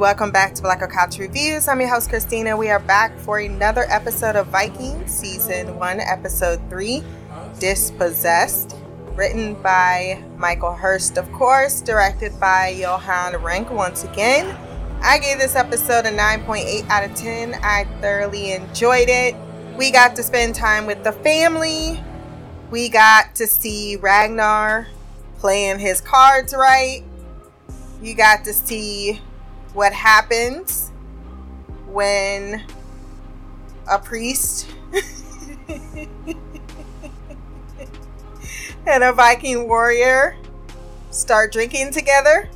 welcome back to Black Couch Reviews. I'm your host, Christina. We are back for another episode of Vikings, Season 1, Episode 3 Dispossessed. Written by Michael Hirst, of course, directed by Johan Renck once again. I gave this episode a 9.8 out of 10. I thoroughly enjoyed it. We got to spend time with the family. We got to see Ragnar playing his cards right. You got to see what happens when a priest and a Viking warrior start drinking together.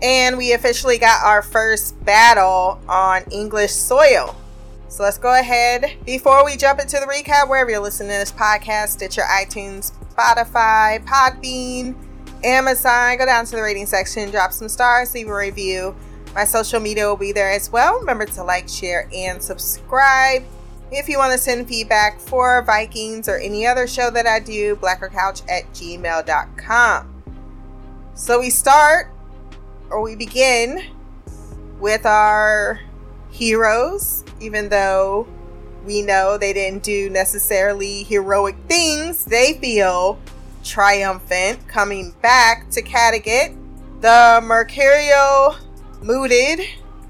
And we officially got our first battle on English soil. So let's go ahead. Before we jump into the recap, wherever you're listening to this podcast, Stitcher, iTunes, Spotify, Podbean, Amazon, go down to the rating section, drop some stars, leave a review. My social media will be there as well. Remember to like, share, and subscribe. If you want to send feedback for Vikings or any other show that I do, blackercouch at gmail.com. So we start, or we begin, with our heroes even though we know they didn't do necessarily heroic things, they feel triumphant coming back to Kattegat. The Mercurial mooted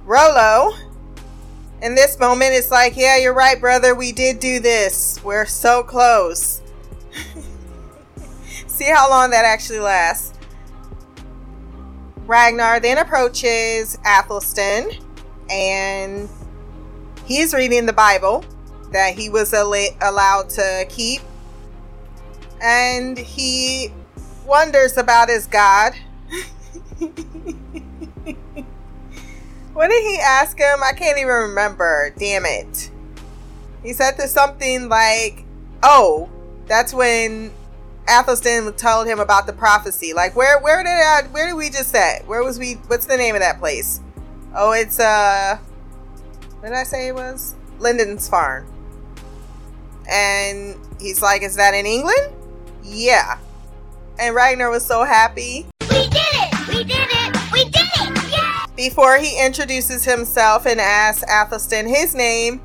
Rollo. In this moment, it's like, yeah, you're right, brother. We did do this. We're so close. See how long that actually lasts. Ragnar then approaches Athelstan and he's reading the Bible that he was al- allowed to keep, and he wonders about his God. what did he ask him? I can't even remember. Damn it. He said to something like, "Oh, that's when Athelstan told him about the prophecy. Like, where where did I, where did we just at? Where was we? What's the name of that place? Oh, it's uh, what did I say it was? Lindisfarne. And he's like, Is that in England? Yeah. And Ragnar was so happy. We did it! We did it! We did it! Yeah! Before he introduces himself and asks Athelstan his name,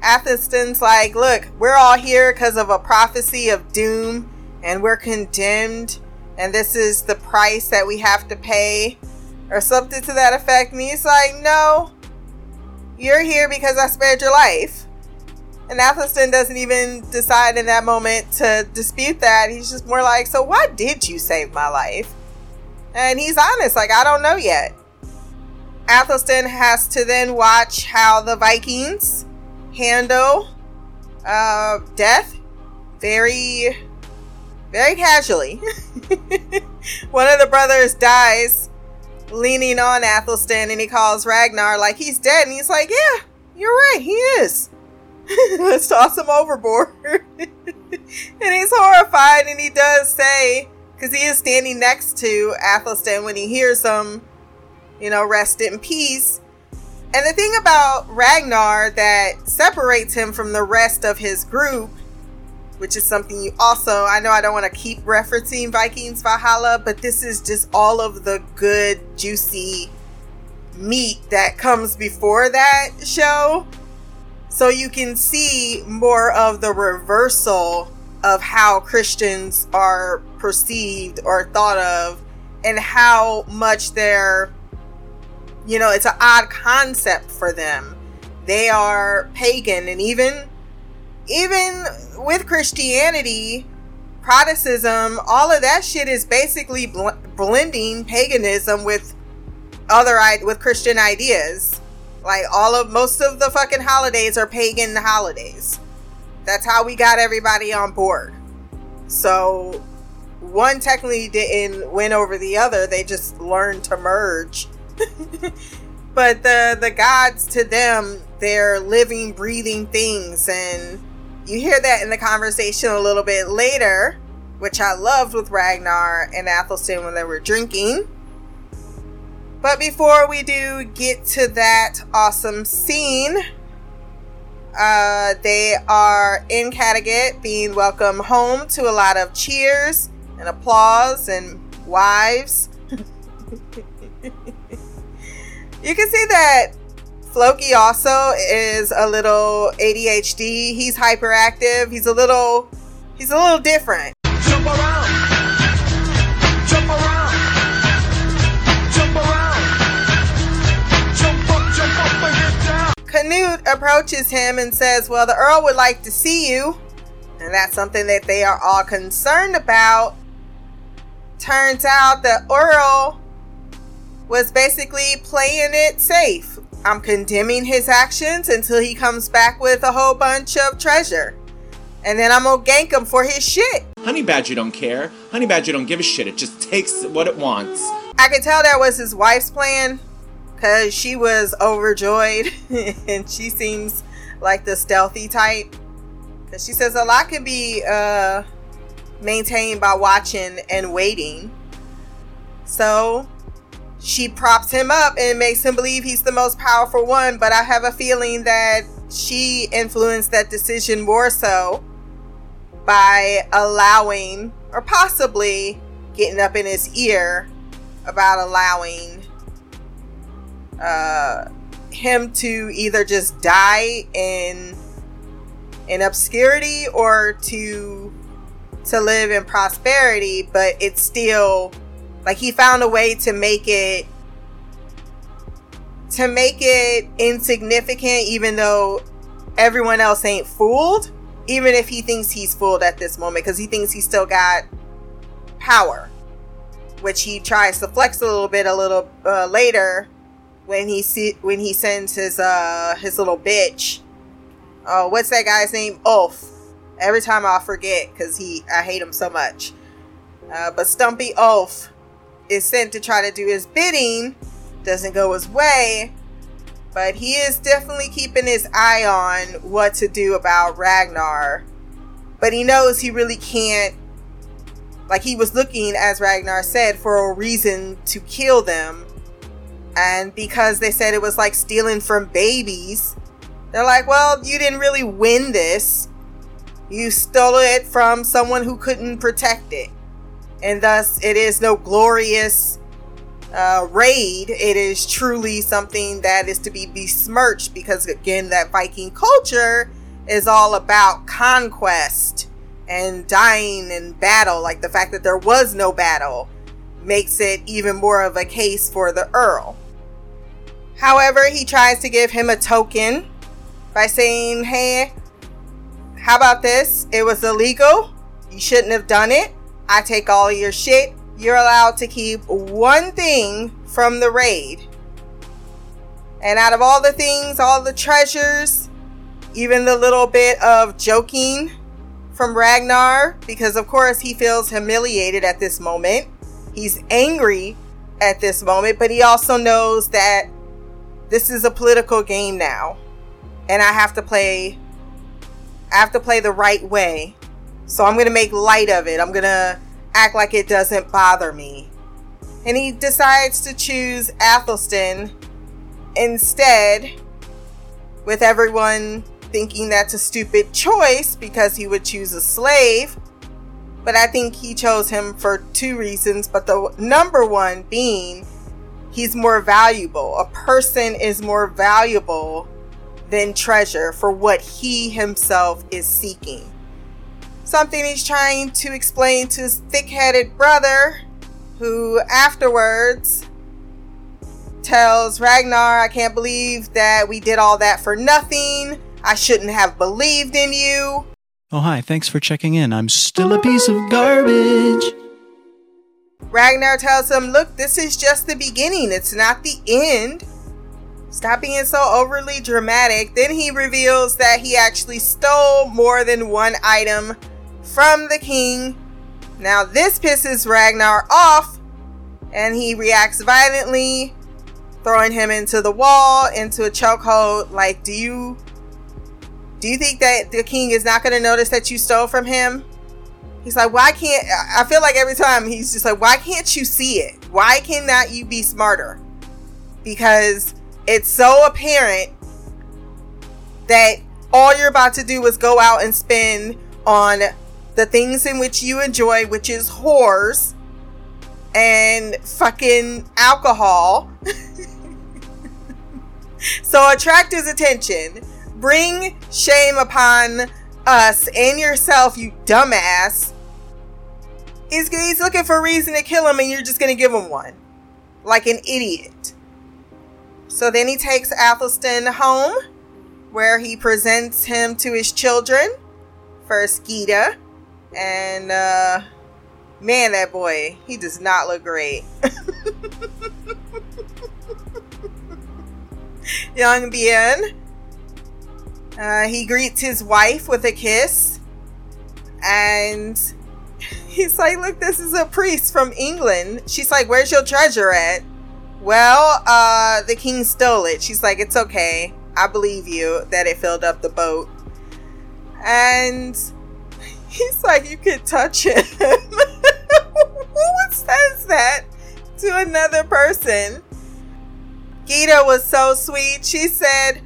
Athelstan's like, Look, we're all here because of a prophecy of doom, and we're condemned, and this is the price that we have to pay, or something to that effect. And he's like, No, you're here because I spared your life. And Athelstan doesn't even decide in that moment to dispute that. He's just more like, So why did you save my life? And he's honest, like, I don't know yet. Athelstan has to then watch how the Vikings handle uh, death very, very casually. One of the brothers dies leaning on Athelstan and he calls Ragnar like he's dead. And he's like, Yeah, you're right, he is. Let's toss him overboard. and he's horrified and he does say, because he is standing next to Athelstan when he hears him, you know, rest in peace. And the thing about Ragnar that separates him from the rest of his group which is something you also, I know I don't want to keep referencing Vikings Valhalla, but this is just all of the good, juicy meat that comes before that show. So you can see more of the reversal of how Christians are perceived or thought of and how much they're, you know, it's an odd concept for them. They are pagan and even even with Christianity, Protestantism, all of that shit is basically bl- blending paganism with other with Christian ideas. Like all of most of the fucking holidays are pagan holidays. That's how we got everybody on board. So one technically didn't win over the other. They just learned to merge. but the the gods to them, they're living, breathing things and you hear that in the conversation a little bit later, which I loved with Ragnar and Athelstan when they were drinking. But before we do get to that awesome scene, Uh, they are in Kattegat being welcomed home to a lot of cheers and applause and wives. you can see that Floki also is a little ADHD. He's hyperactive. He's a little he's a little different. Jump around. Jump around. Jump around. Jump up, jump up and get down. Canute approaches him and says, Well, the Earl would like to see you. And that's something that they are all concerned about. Turns out the Earl was basically playing it safe. I'm condemning his actions until he comes back with a whole bunch of treasure. And then I'm gonna gank him for his shit. Honey Badger don't care. Honey Badger don't give a shit. It just takes what it wants. I can tell that was his wife's plan because she was overjoyed and she seems like the stealthy type. Because she says a lot can be uh, maintained by watching and waiting. So she props him up and makes him believe he's the most powerful one, but I have a feeling that she influenced that decision more so by allowing or possibly getting up in his ear about allowing uh, him to either just die in in obscurity or to to live in prosperity but it's still like he found a way to make it to make it insignificant even though everyone else ain't fooled, even if he thinks he's fooled at this moment because he thinks he still got power, which he tries to flex a little bit a little uh, later when he see when he sends his uh his little bitch. Oh, what's that guy's name? Ulf. Every time I forget because he I hate him so much. Uh, but Stumpy Ulf is sent to try to do his bidding doesn't go his way but he is definitely keeping his eye on what to do about Ragnar. But he knows he really can't like he was looking as Ragnar said for a reason to kill them. And because they said it was like stealing from babies they're like well you didn't really win this. You stole it from someone who couldn't protect it and thus it is no glorious uh, raid. It is truly something that is to be besmirched because, again, that Viking culture is all about conquest and dying in battle. Like the fact that there was no battle makes it even more of a case for the Earl. However, he tries to give him a token by saying, Hey, how about this? It was illegal. You shouldn't have done it. I take all your shit. You're allowed to keep one thing from the raid. And out of all the things, all the treasures, even the little bit of joking from Ragnar, because of course he feels humiliated at this moment. He's angry at this moment, but he also knows that this is a political game now. And I have to play I have to play the right way so I'm going to make light of it. I'm going to act like it doesn't bother me. And he decides to choose Athelstan instead, with everyone thinking that's a stupid choice because he would choose a slave. But I think he chose him for two reasons, but the number one being he's more valuable. A person is more valuable than treasure for what he himself is seeking something he's trying to explain to his thick headed brother, who afterwards tells Ragnar, I can't believe that we did all that for nothing. I shouldn't have believed in you. Oh, hi, thanks for checking in. I'm still a piece of garbage. Ragnar tells him, Look, this is just the beginning, it's not the end. Stop being so overly dramatic. Then he reveals that he actually stole more than one item from the king. Now, this pisses Ragnar off, and he reacts violently, throwing him into the wall, into a chokehold. Like, do you do you think that the king is not going to notice that you stole from him? He's like, why can't I feel like every time he's just like, why can't you see it? Why cannot you be smarter? Because it's so apparent that all you're about to do is go out and spend on the things in which you enjoy, which is whores and fucking alcohol. so attract his attention. Bring shame upon us and yourself, you dumbass. He's, he's looking for a reason to kill him, and you're just gonna give him one. Like an idiot. So then he takes Athelstan home, where he presents him to his children. First, Gyda. And, uh, man, that boy, he does not look great. Young Bien. Uh, he greets his wife with a kiss. And he's like, Look, this is a priest from England. She's like, Where's your treasure at? Well, uh, the king stole it. She's like, It's okay. I believe you that it filled up the boat. And he's like, You could touch him. Who says that to another person? Gyda was so sweet. She said,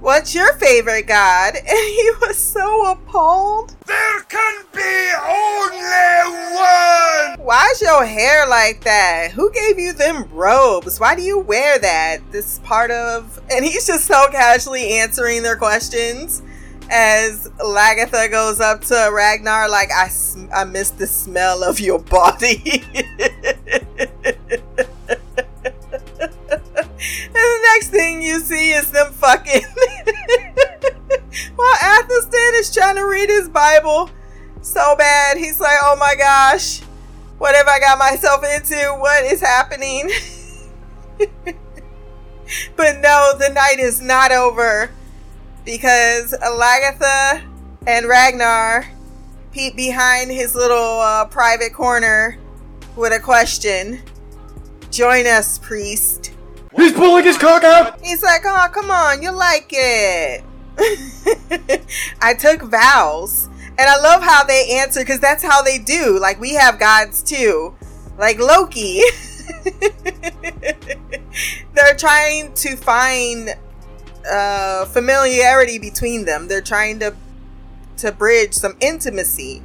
What's your favorite god? And he was so appalled. There can be only one! Why's your hair like that? Who gave you them robes? Why do you wear that? This part of. And he's just so casually answering their questions as Lagertha goes up to Ragnar, like, I, sm- I miss the smell of your body. And the next thing you see is them fucking. While Athelstan is trying to read his Bible so bad, he's like, oh my gosh, what have I got myself into? What is happening? but no, the night is not over because Lagertha and Ragnar peep behind his little uh, private corner with a question. Join us, priest. He's pulling his cock out! He's like, oh, come on, you like it. I took vows. And I love how they answer because that's how they do. Like, we have gods too. Like Loki. They're trying to find uh, familiarity between them. They're trying to to bridge some intimacy.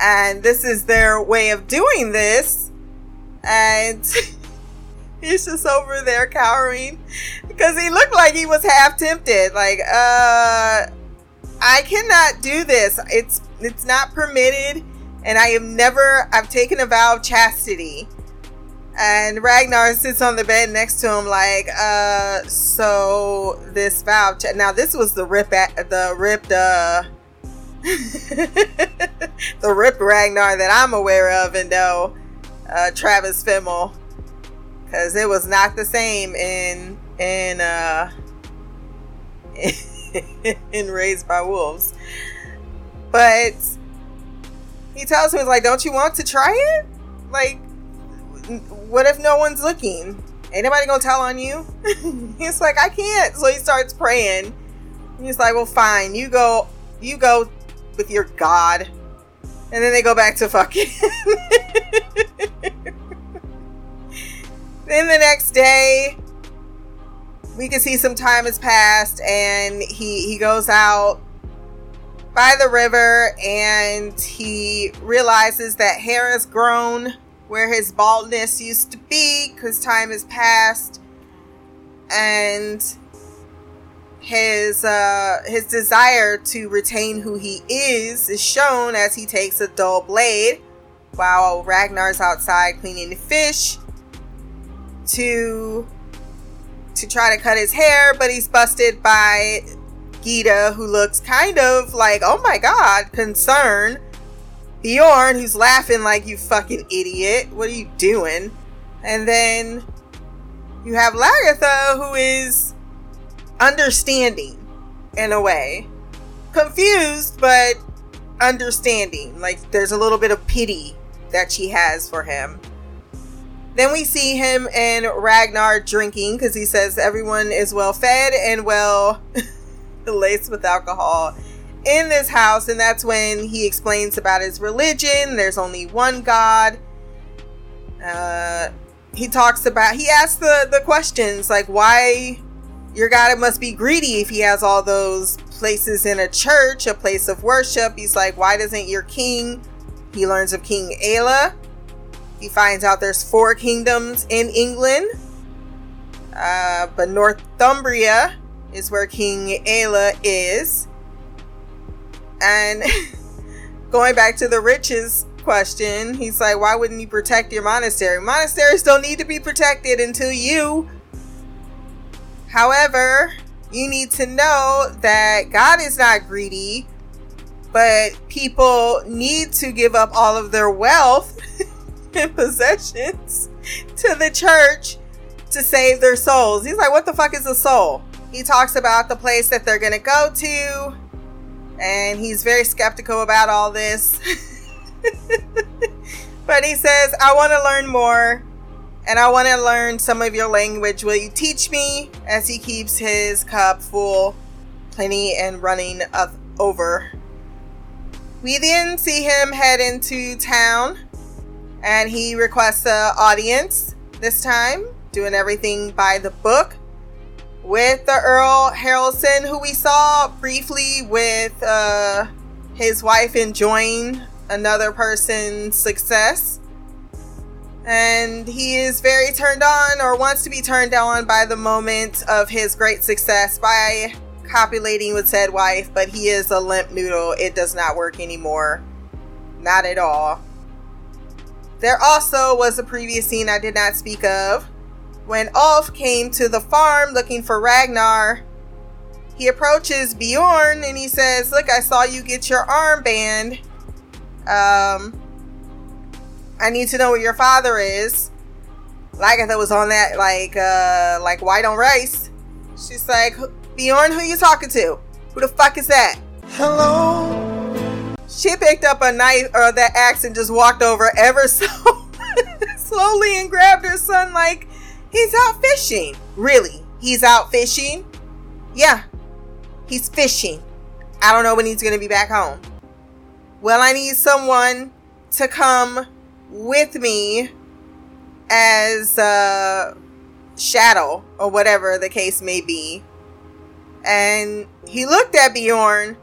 And this is their way of doing this. And he's just over there cowering because he looked like he was half tempted like uh i cannot do this it's it's not permitted and i have never i've taken a vow of chastity and ragnar sits on the bed next to him like uh so this vow ch- now this was the rip at the ripped uh the ripped ragnar that i'm aware of and no uh travis fimmel. Because it was not the same in in uh in raised by wolves. But he tells me like don't you want to try it? Like what if no one's looking? Ain't nobody gonna tell on you? He's like i can't. So he starts praying. He's like well fine. You go you go with your god. And then they go back to fucking then the next day we can see some time has passed and he he goes out by the river and he realizes that hair has grown where his baldness used to be because time has passed and his uh his desire to retain who he is is shown as he takes a dull blade while Ragnar's outside cleaning the fish to to try to cut his hair, but he's busted by Gyda, who looks kind of like, oh my god, concerned. Bjorn, who's laughing like you fucking idiot. What are you doing? And then you have Lagertha, who is understanding in a way. Confused, but understanding. Like there's a little bit of pity that she has for him. Then we see him and Ragnar drinking because he says everyone is well fed and well laced with alcohol in this house. And that's when he explains about his religion. There's only one God. Uh, he talks about, he asks the, the questions like, why your God must be greedy if he has all those places in a church, a place of worship. He's like, why doesn't your king? He learns of King Aelle. He finds out there's four kingdoms in England. Uh, but Northumbria is where King Aelle is. And going back to the riches question, he's like, why wouldn't you protect your monastery? Monasteries don't need to be protected until you. However, you need to know that God is not greedy, but people need to give up all of their wealth and possessions to the church to save their souls. He's like, what the fuck is a soul? He talks about the place that they're going to go to, and he's very skeptical about all this. but he says, I want to learn more, and I want to learn some of your language. Will you teach me? As he keeps his cup full, plenty and running up over. We then see him head into town, and he requests an audience this time doing everything by the book with the Earl Haraldson, who we saw briefly with uh, his wife enjoying another person's success. And he is very turned on or wants to be turned on by the moment of his great success by copulating with said wife, but he is a limp noodle. It does not work anymore. Not at all. There also was a previous scene I did not speak of when Ulf came to the farm looking for Ragnar, he approaches Bjorn and he says, Look, I saw you get your armband. Um, I need to know where your father is. Lagertha was on that, like, uh, like white on rice. She's like, Bjorn, who you talking to? Who the fuck is that? Hello. She picked up a knife or that axe and just walked over ever so slowly and grabbed her son, like, He's out fishing. Really? He's out fishing? Yeah. He's fishing. I don't know when he's going to be back home. Well, I need someone to come with me as a shadow or whatever the case may be. And he looked at Bjorn.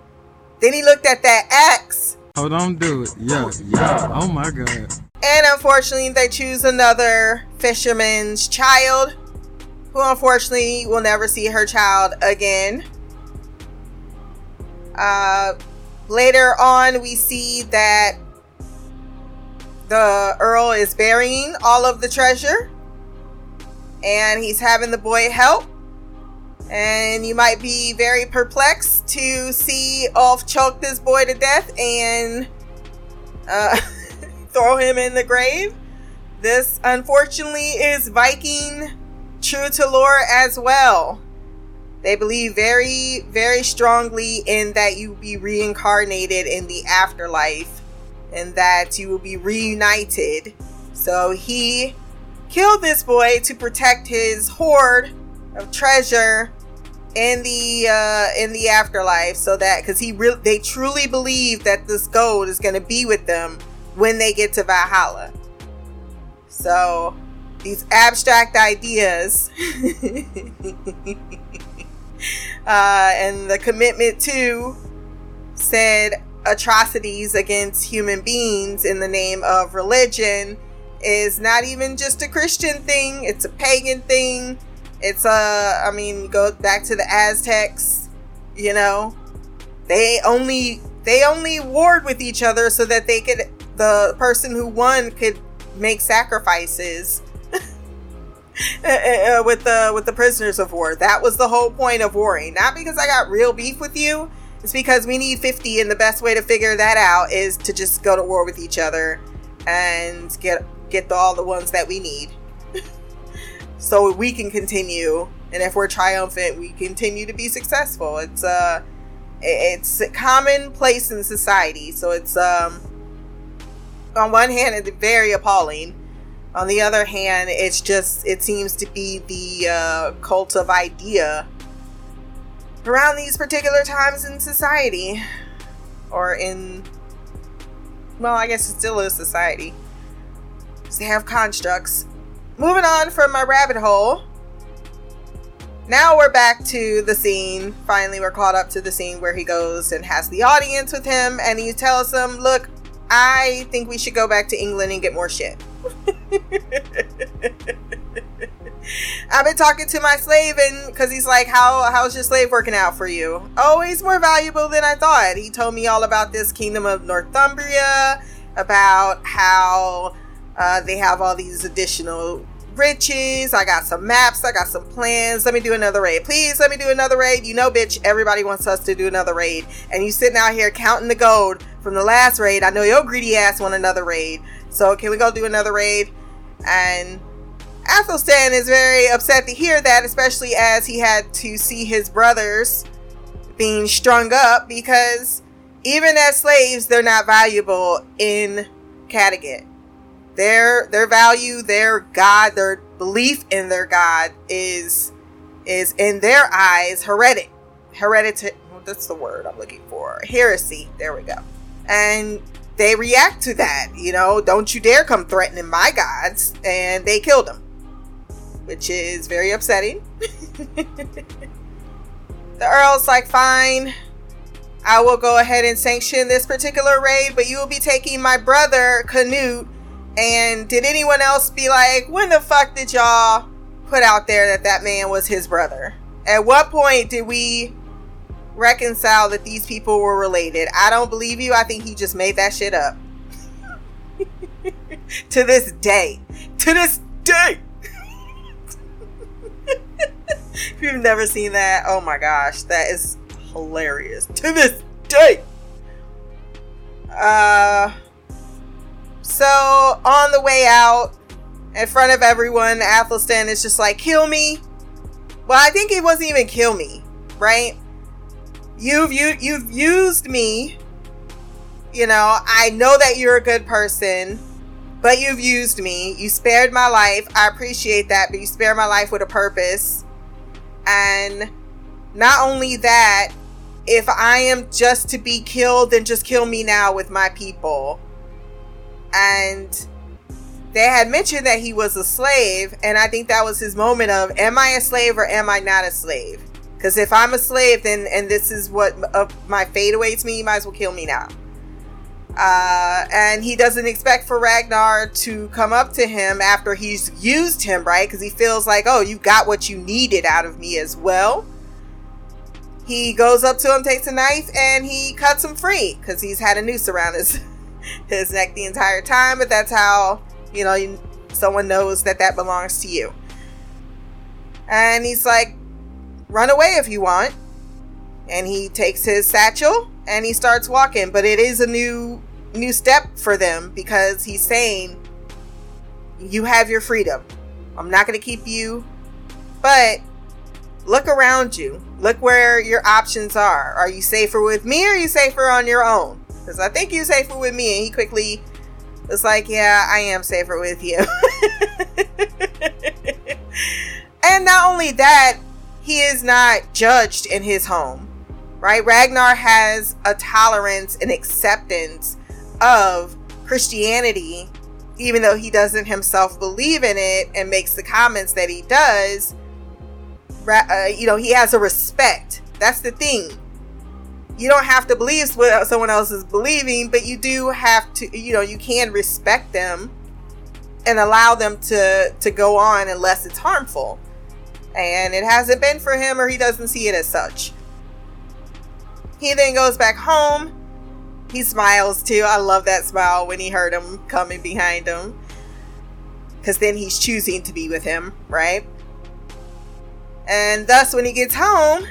Then he looked at that axe. Oh, don't do it. Yeah, oh, yeah. Oh my god. And unfortunately, they choose another fisherman's child, who unfortunately will never see her child again. Uh, later on, we see that the Earl is burying all of the treasure, and he's having the boy help. And you might be very perplexed to see Ulf choke this boy to death and. Uh, throw him in the grave. This, unfortunately, is Viking true to lore as well. They believe very, very strongly in that you be reincarnated in the afterlife and that you will be reunited. So he killed this boy to protect his hoard of treasure in the uh in the afterlife so that because he really they truly believe that this gold is going to be with them when they get to Valhalla. So, these abstract ideas uh, and the commitment to said atrocities against human beings in the name of religion is not even just a Christian thing, it's a pagan thing. It's a, I mean, go back to the Aztecs, you know, they only they only warred with each other so that they could the person who won could make sacrifices uh, with the with the prisoners of war. That was the whole point of warring. Not because I got real beef with you. It's because we need 50 and the best way to figure that out is to just go to war with each other and get get the, all the ones that we need. so we can continue and if we're triumphant, we continue to be successful. It's uh it's commonplace in society. So it's um on one hand, it's very appalling. On the other hand, it's just, it seems to be the uh, cult of idea around these particular times in society. Or in, well, I guess it still is society. They have constructs. Moving on from my rabbit hole, now we're back to the scene. Finally, we're caught up to the scene where he goes and has the audience with him, and he tells them, Look, I think we should go back to England and get more shit. I've been talking to my slave, and because he's like, "How how's your slave working out for you?" Oh, he's more valuable than I thought. He told me all about this kingdom of Northumbria, about how uh, they have all these additional riches. I got some maps. I got some plans. Let me do another raid, please. Let me do another raid. You know, bitch, everybody wants us to do another raid, and you sitting out here counting the gold from the last raid. I know your greedy ass want another raid. So can we go do another raid? And Athelstan is very upset to hear that, especially as he had to see his brothers being strung up because even as slaves, they're not valuable in Kattegat. Their their value, their god, their belief in their god is is in their eyes heretic. Hereditary that's the word I'm looking for. Heresy. There we go. And they react to that, you know, don't you dare come threatening my gods. And they killed him which is very upsetting. the Earl's like, fine, I will go ahead and sanction this particular raid, but you will be taking my brother, Canute. And did anyone else be like, when the fuck did y'all put out there that that man was his brother? At what point did we reconcile that these people were related? I don't believe you. I think he just made that shit up. to this day. To this day if you've never seen that, oh my gosh, that is hilarious to this day. Uh, so on the way out, in front of everyone, Athelstan is just like, "Kill me." Well, I think it wasn't even kill me, right? You've you you've used me. You know, I know that you're a good person, but you've used me. You spared my life. I appreciate that, but you spared my life with a purpose. And not only that, if I am just to be killed, then just kill me now with my people. And they had mentioned that he was a slave, and I think that was his moment of, am I a slave or am I not a slave? Because if I'm a slave, then and this is what uh, my fate awaits me, you might as well kill me now. Uh, and he doesn't expect for Ragnar to come up to him after he's used him, right? Because he feels like, oh, you got what you needed out of me as well. He goes up to him, takes a knife, and he cuts him free because he's had a noose around his his neck the entire time. But that's how you know someone knows that that belongs to you. And he's like, "Run away if you want." And he takes his satchel and he starts walking. But it is a new new step for them because he's saying you have your freedom. I'm not going to keep you, but look around you. Look where your options are. Are you safer with me or are you safer on your own? Because I think you're safer with me. And he quickly was like, Yeah, I am safer with you. and not only that, he is not judged in his home, right? Ragnar has a tolerance and acceptance of Christianity, even though he doesn't himself believe in it and makes the comments that he does, uh, you know, he has a respect. That's the thing. You don't have to believe what someone else is believing, but you do have to, you know, you can respect them and allow them to to go on unless it's harmful. And it hasn't been for him, or he doesn't see it as such. He then goes back home he smiles too. I love that smile when he heard him coming behind him. Because then he's choosing to be with him, right? And thus, when he gets home,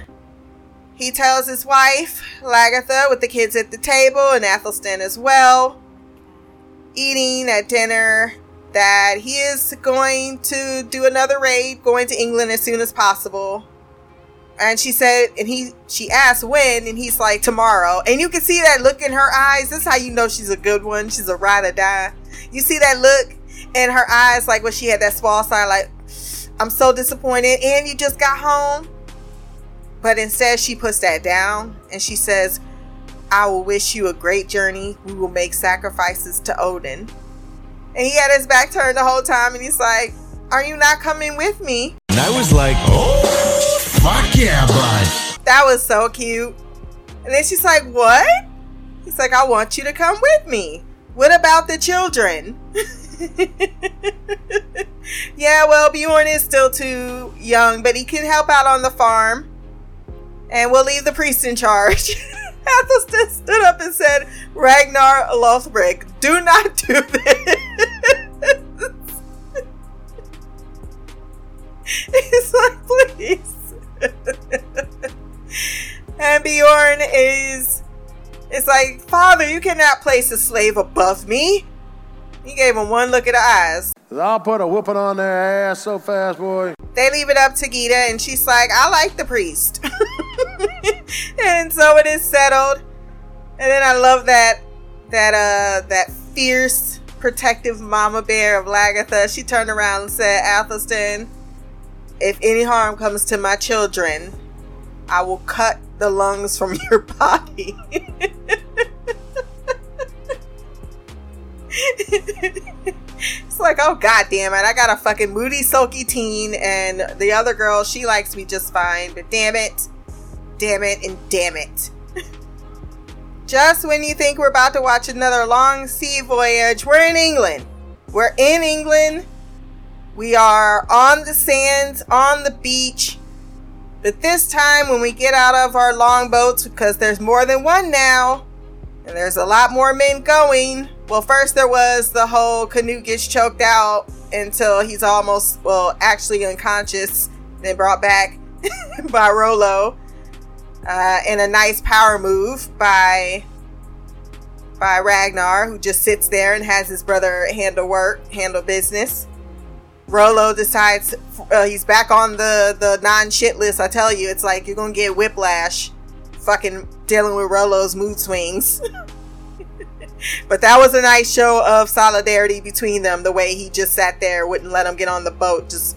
he tells his wife, Lagertha, with the kids at the table and Athelstan as well, eating at dinner, that he is going to do another raid, going to England as soon as possible. And she said and he she asked when and he's like tomorrow. And you can see that look in her eyes. This is how you know she's a good one. She's a ride or die. You see that look in her eyes like when she had that small sign like i'm so disappointed. And you just got home. But instead she puts that down and she says i will wish you a great journey. We will make sacrifices to odin and he had his back turned the whole time and he's like are you not coming with me and i was like oh Fuck yeah, bud. That was so cute. And then she's like, What? He's like, I want you to come with me. What about the children? yeah, well, Bjorn is still too young, but he can help out on the farm. And we'll leave the priest in charge. Athelstan stood up and said, Ragnar Lothbrok, do not do this. He's like, please. and Bjorn is it's like, Father, you cannot place a slave above me. He gave him one look at the eyes. I'll put a whooping on their ass so fast, boy. They leave it up to Gyda, and she's like, I like the priest. and so it is settled. And then I love that that uh that fierce protective mama bear of Lagertha. She turned around and said, Athelstan, if any harm comes to my children, I will cut the lungs from your body. it's like, oh god damn it, I got a fucking moody, sulky teen, and the other girl, she likes me just fine, but damn it, damn it, and damn it. just when you think we're about to watch another long sea voyage, we're in England. We're in England. We are on the sands, on the beach. But this time, when we get out of our longboats, because there's more than one now, and there's a lot more men going. Well, first there was the whole canoe gets choked out until he's almost, well, actually unconscious, then brought back by Rollo, Uh, in a nice power move by by Ragnar, who just sits there and has his brother handle work, handle business. Rollo decides uh, he's back on the the non shit list. I tell you, it's like you're gonna get whiplash, fucking dealing with Rollo's mood swings. but that was a nice show of solidarity between them. The way he just sat there, wouldn't let him get on the boat, just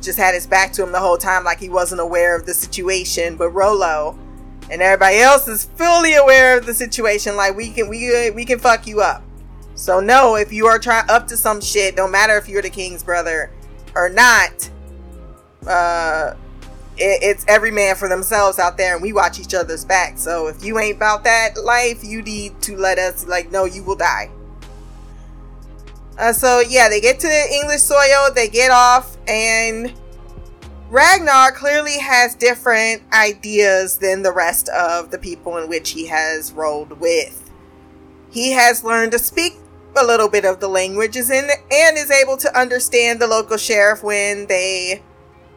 just had his back to him the whole time, like he wasn't aware of the situation. But Rollo and everybody else is fully aware of the situation. Like we can we we can fuck you up. So no, if you are trying up to some shit, don't matter if you're the king's brother or not. Uh, it, it's every man for themselves out there, and we watch each other's back. So if you ain't about that life, you need to let us like know you will die. Uh, so yeah, they get to the English soil, they get off, and Ragnar clearly has different ideas than the rest of the people in which he has rolled with. He has learned to speak a little bit of the languages in and is able to understand the local sheriff when they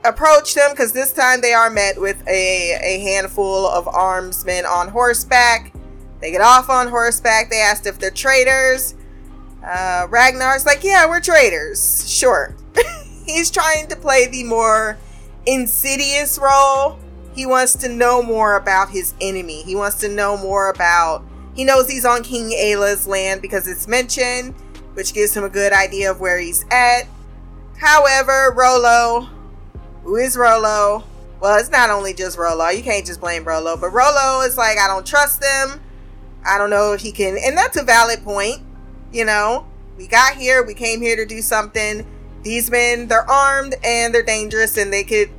approach them because this time they are met with a, a handful of armsmen on horseback. They get off on horseback. They asked if they're traders. Uh, Ragnar's like, yeah, we're traders. Sure. He's trying to play the more insidious role. He wants to know more about his enemy. He wants to know more about he knows he's on King Aelle's land because it's mentioned, which gives him a good idea of where he's at. However, Rollo, who is Rollo? Well, it's not only just Rollo. You can't just blame Rollo, but Rollo is like, I don't trust them. I don't know if he can. And that's a valid point. You know, we got here, we came here to do something. These men, they're armed and they're dangerous and they could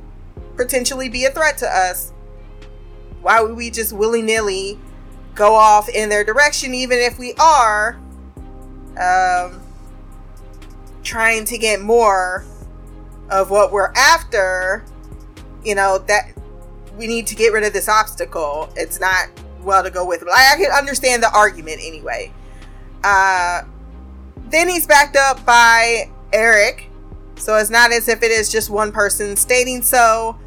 potentially be a threat to us. Why would we just willy nilly go off in their direction, even if we are um, trying to get more of what we're after. You know that we need to get rid of this obstacle. It's not well to go with. Like, I can understand the argument anyway. Uh, then he's backed up by Eric, so it's not as if it is just one person stating so.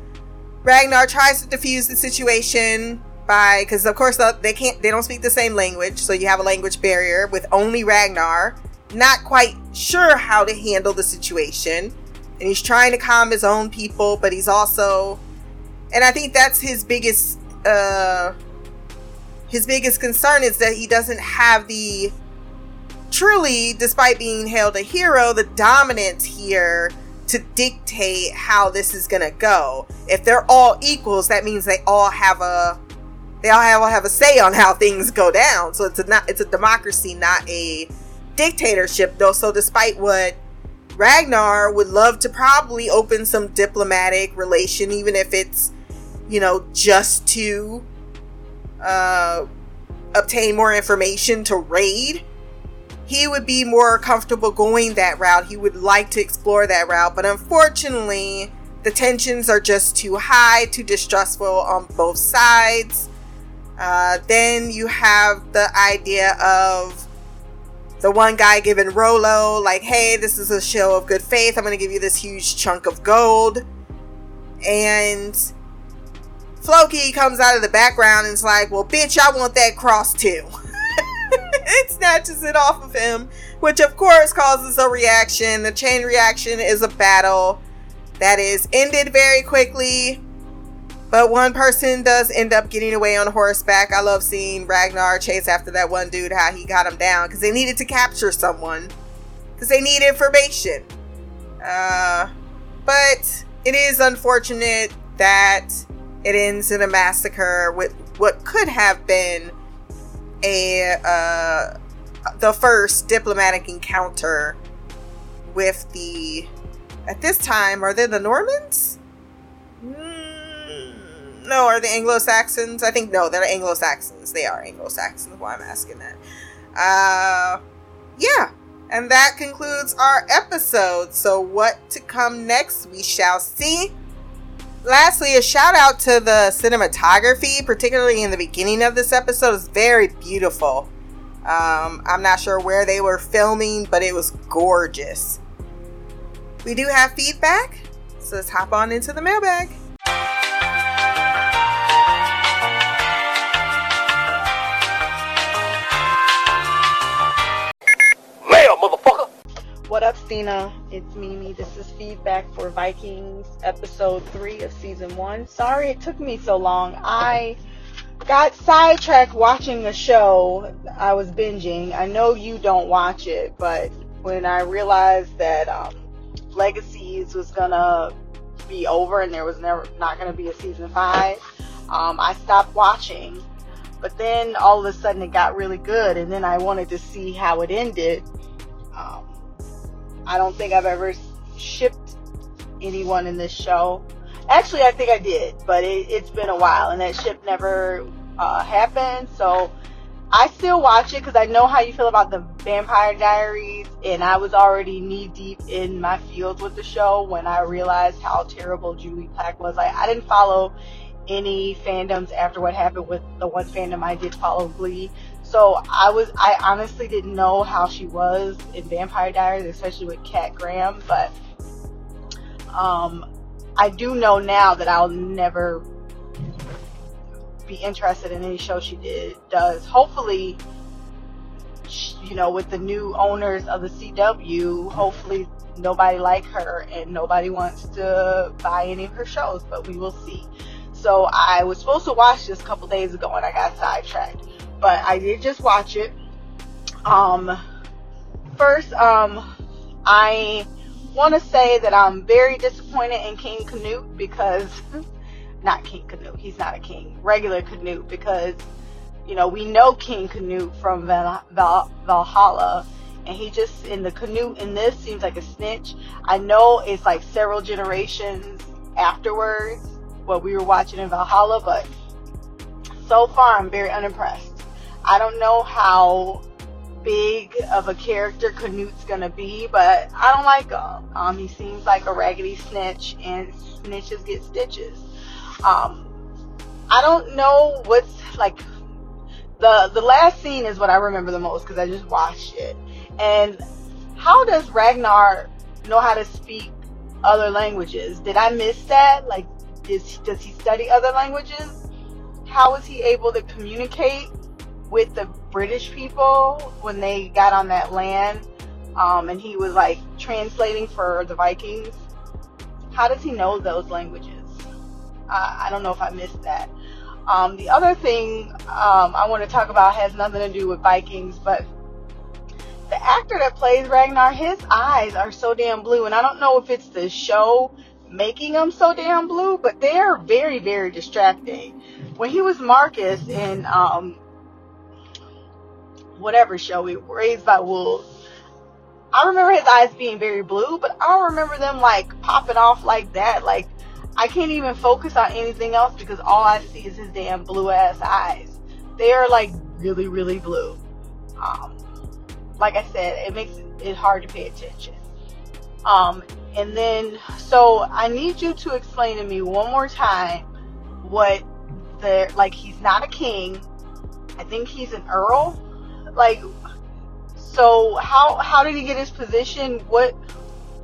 Ragnar tries to defuse the situation by because of course they can't they don't speak the same language so you have a language barrier with only ragnar. Not quite sure how to handle the situation and he's trying to calm his own people but he's also and i think that's his biggest uh his biggest concern is that he doesn't have the truly despite being hailed a hero the dominance here to dictate how this is going to go. If they're all equals that means they all have a they all have, have a say on how things go down. So it's a not it's a democracy, not a dictatorship. Though, so despite what Ragnar would love to probably open some diplomatic relation, even if it's you know, just to uh, obtain more information to raid. He would be more comfortable going that route. He would like to explore that route, but unfortunately, the tensions are just too high, too distrustful on both sides. Uh, then you have the idea of the one guy giving Rollo, like, hey, this is a show of good faith. I'm going to give you this huge chunk of gold. And Floki comes out of the background and is like, well, bitch, I want that cross too. it snatches it off of him, which of course causes a reaction. The chain reaction is a battle that is ended very quickly. But one person does end up getting away on horseback. I love seeing Ragnar chase after that one dude, how he got him down because they needed to capture someone because they need information. Uh, but it is unfortunate that it ends in a massacre with what could have been a uh, the first diplomatic encounter with the at this time are they the Normans? No, are the Anglo Saxons? I think no, they're Anglo Saxons. They are Anglo Saxons. Why I'm asking that? Uh, yeah, and that concludes our episode. So what to come next, we shall see. Lastly, a shout out to the cinematography, particularly in the beginning of this episode, is very beautiful. Um, I'm not sure where they were filming, but it was gorgeous. We do have feedback, so let's hop on into the mailbag. What up, Stina? It's Mimi. This is feedback for Vikings episode 3 of season 1. Sorry it took me so long. I got sidetracked watching the show I was binging. I know you don't watch it, but when I realized that um, Legacies was gonna be over and there was never not gonna be a season 5, um, I stopped watching. But then all of a sudden it got really good, and then I wanted to see how it ended. Um, I don't think I've ever shipped anyone in this show. Actually, I think I did, but it, it's been a while, and that ship never uh, happened. So I still watch it because I know how you feel about the Vampire Diaries, and I was already knee deep in my field with the show when I realized how terrible Julie Plec was. I, I didn't follow any fandoms after what happened with the one fandom I did follow Glee. So I was I honestly didn't know how she was in Vampire Diaries, especially with Kat Graham, but um I do know now that I'll never be interested in any show she did does. Hopefully you know, with the new owners of the CW, hopefully nobody like her and nobody wants to buy any of her shows, but we will see. So I was supposed to watch this a couple days ago and I got sidetracked. But I did just watch it. Um first, um I want to say that I'm very disappointed in King Canute because not King Canute, he's not a king, regular Canute because you know, we know King Canute from Val- Val- Valhalla and he just in the Canute in this seems like a snitch. I know it's like several generations afterwards what we were watching in Valhalla, but so far I'm very unimpressed. I don't know how big of a character Canute's gonna be, but I don't like him. Um, he seems like a raggedy snitch, and snitches get stitches. Um, I don't know what's like. The the last scene is what I remember the most because I just watched it. And how does Ragnar know how to speak other languages? Did I miss that? Like, is, does he study other languages? How is he able to communicate with the British people when they got on that land? Um, and he was like translating for the Vikings. How does he know those languages? I don't know if I missed that. Um, the other thing um, I want to talk about has nothing to do with Vikings, but the actor that plays Ragnar, his eyes are so damn blue, and I don't know if it's the show making them so damn blue, but they are very, very distracting. When he was Marcus in um, whatever show, we Raised by Wolves, I remember his eyes being very blue, but I don't remember them like popping off like that. Like I can't even focus on anything else because all I see is his damn blue ass eyes. They are like really, really blue. Um, like I said, it makes it hard to pay attention. Um, and then, so I need you to explain to me one more time what the like. He's not a king. I think he's an earl. Like, so how how did he get his position? What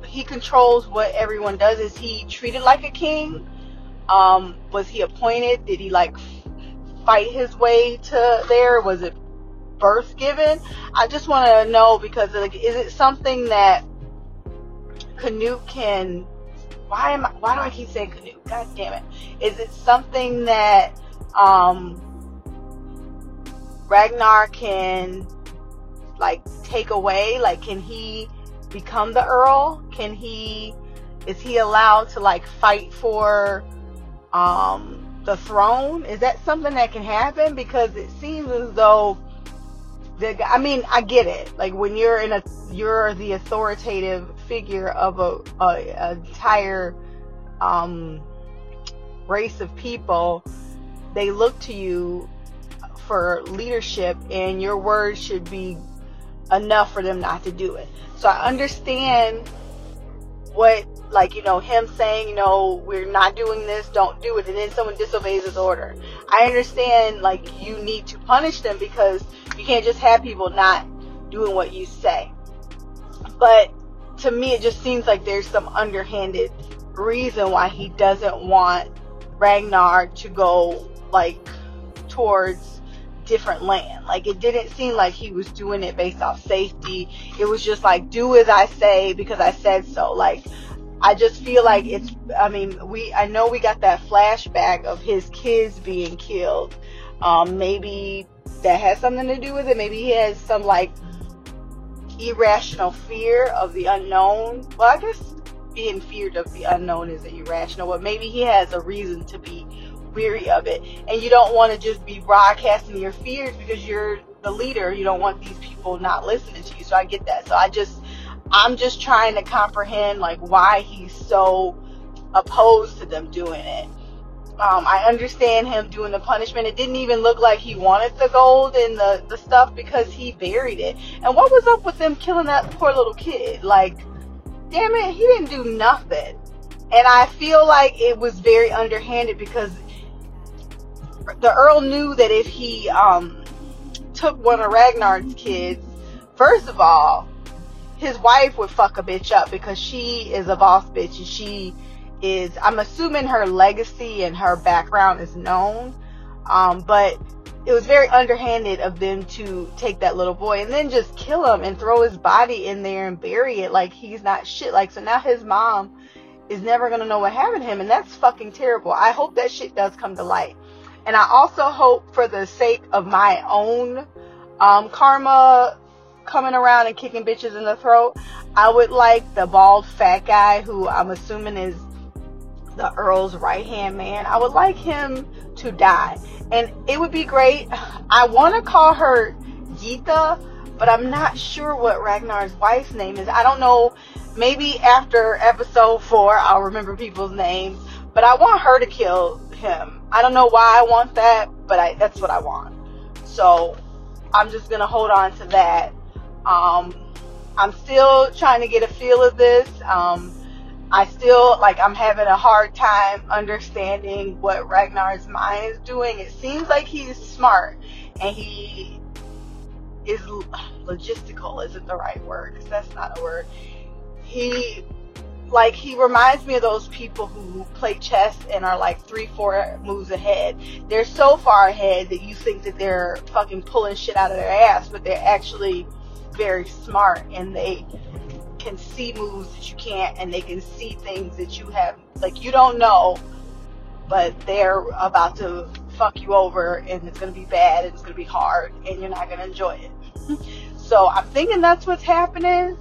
he controls what everyone does. Is he treated like a king? Um, was he appointed? Did he like fight his way to there? Was it birth given? I just want to know because like, is it something that Canute can? Why am I? Why do I keep saying Canute? God damn it! Is it something that um, Ragnar can like take away? Like, can he become the Earl? Can he? Is he allowed to like fight for um, the throne? Is that something that can happen? Because it seems as though the I mean, I get it. Like when you're in a you're the authoritative figure of a, a, a entire um, race of people, they look to you for leadership, and your word should be enough for them not to do it. So I understand what, like, you know, him saying, you know, we're not doing this, don't do it, and then someone disobeys his order. I understand, like, you need to punish them because you can't just have people not doing what you say. But to me, it just seems like there's some underhanded reason why he doesn't want Ragnar to go, like, towards different land. Like it didn't seem like he was doing it based off safety. It was just like do as I say because I said so. Like I just feel like it's I mean, we I know we got that flashback of his kids being killed. Um maybe that has something to do with it. Maybe he has some like irrational fear of the unknown. Well, I guess being feared of the unknown is irrational, but maybe he has a reason to be weary of it. And you don't want to just be broadcasting your fears because you're the leader. You don't want these people not listening to you. So I get that. So I just, I'm just trying to comprehend like why he's so opposed to them doing it. Um, I understand him doing the punishment. It didn't even look like he wanted the gold and the, the stuff because he buried it. And what was up with them killing that poor little kid? Like, damn it, he didn't do nothing. And I feel like it was very underhanded because the Earl knew that if he um, took one of Ragnar's kids, first of all, his wife would fuck a bitch up because she is a boss bitch and she is I'm assuming her legacy and her background is known. Um, but it was very underhanded of them to take that little boy and then just kill him and throw his body in there and bury it like he's not shit. Like so now his mom is never gonna know what happened to him and that's fucking terrible. I hope that shit does come to light. And I also hope for the sake of my own um, karma coming around and kicking bitches in the throat, I would like the bald fat guy who I'm assuming is the Earl's right hand man. I would like him to die. And it would be great. I want to call her Gyda, but I'm not sure what Ragnar's wife's name is. I don't know. Maybe after episode four, I'll remember people's names. But I want her to kill him. I don't know why I want that, but I, that's what I want. So I'm just gonna hold on to that. Um, I'm still trying to get a feel of this. Um, I still like I'm having a hard time understanding what Ragnar's mind is doing. It seems like he's smart and he is logistical isn't the right word because that's not a word. He like he reminds me of those people who play chess and are like three, four moves ahead. They're so far ahead that you think that they're fucking pulling shit out of their ass, but they're actually very smart and they can see moves that you can't and they can see things that you have like you don't know but they're about to fuck you over and it's going to be bad and it's going to be hard and you're not going to enjoy it so i'm thinking that's what's happening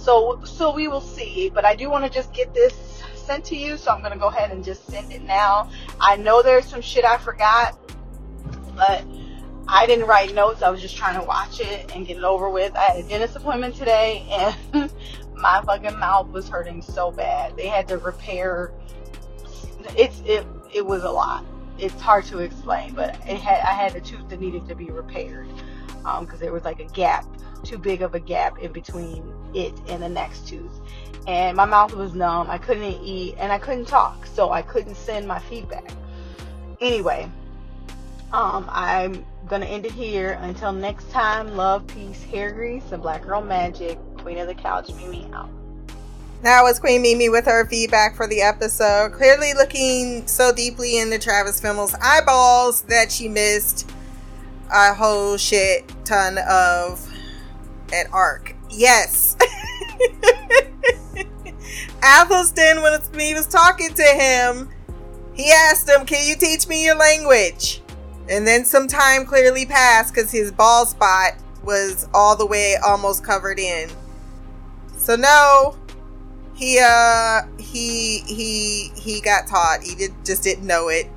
so so we will see but i do want to just get this sent to you so i'm going to go ahead and just send it now i know there's some shit i forgot but I didn't write notes. I was just trying to watch it and get it over with. I had a dentist appointment today and my fucking mouth was hurting so bad. They had to repair it's it it was a lot. It's hard to explain, but it had I had a tooth that needed to be repaired because there was like a gap, too big of a gap in between it and the next tooth, and my mouth was numb. I couldn't eat and I couldn't talk, so I couldn't send my feedback. Anyway, um, I'm gonna end it here. Until next time, love, peace, hair grease, and black girl magic. Queen of the couch, Mimi out. That was Queen Mimi with her feedback for the episode. Clearly looking so deeply into Travis Fimmel's eyeballs that she missed a whole shit ton of an arc. Yes. Athelstan, when he was talking to him, he asked him, Can you teach me your language? And then some time clearly passed because his ball spot was all the way almost covered in. So no, he uh he he he got taught. He did just didn't know it.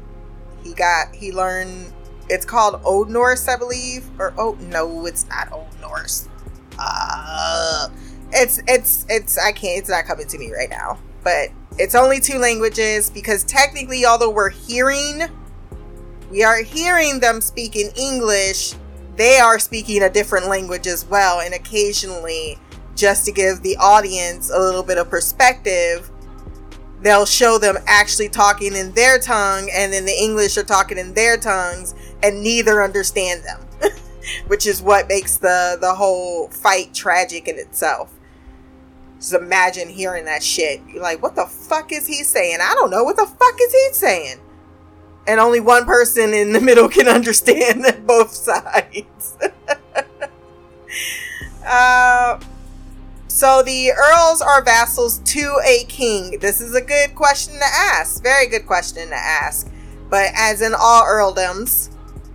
He got he learned it's called Old Norse, I believe. Or oh no, it's not Old Norse. Uh it's it's it's I can't it's not coming to me right now. But it's only two languages because technically although we're hearing we are hearing them speak in English, they are speaking a different language as well and occasionally just to give the audience a little bit of perspective, they'll show them actually talking in their tongue and then the English are talking in their tongues and neither understand them. Which is what makes the the whole fight tragic in itself. Just imagine hearing that shit. You're like, what the fuck is he saying? I don't know. What the fuck is he saying? And only one person in the middle can understand both sides. uh, so the earls are vassals to a king. This is a good question to ask. Very good question to ask. But as in all earldoms,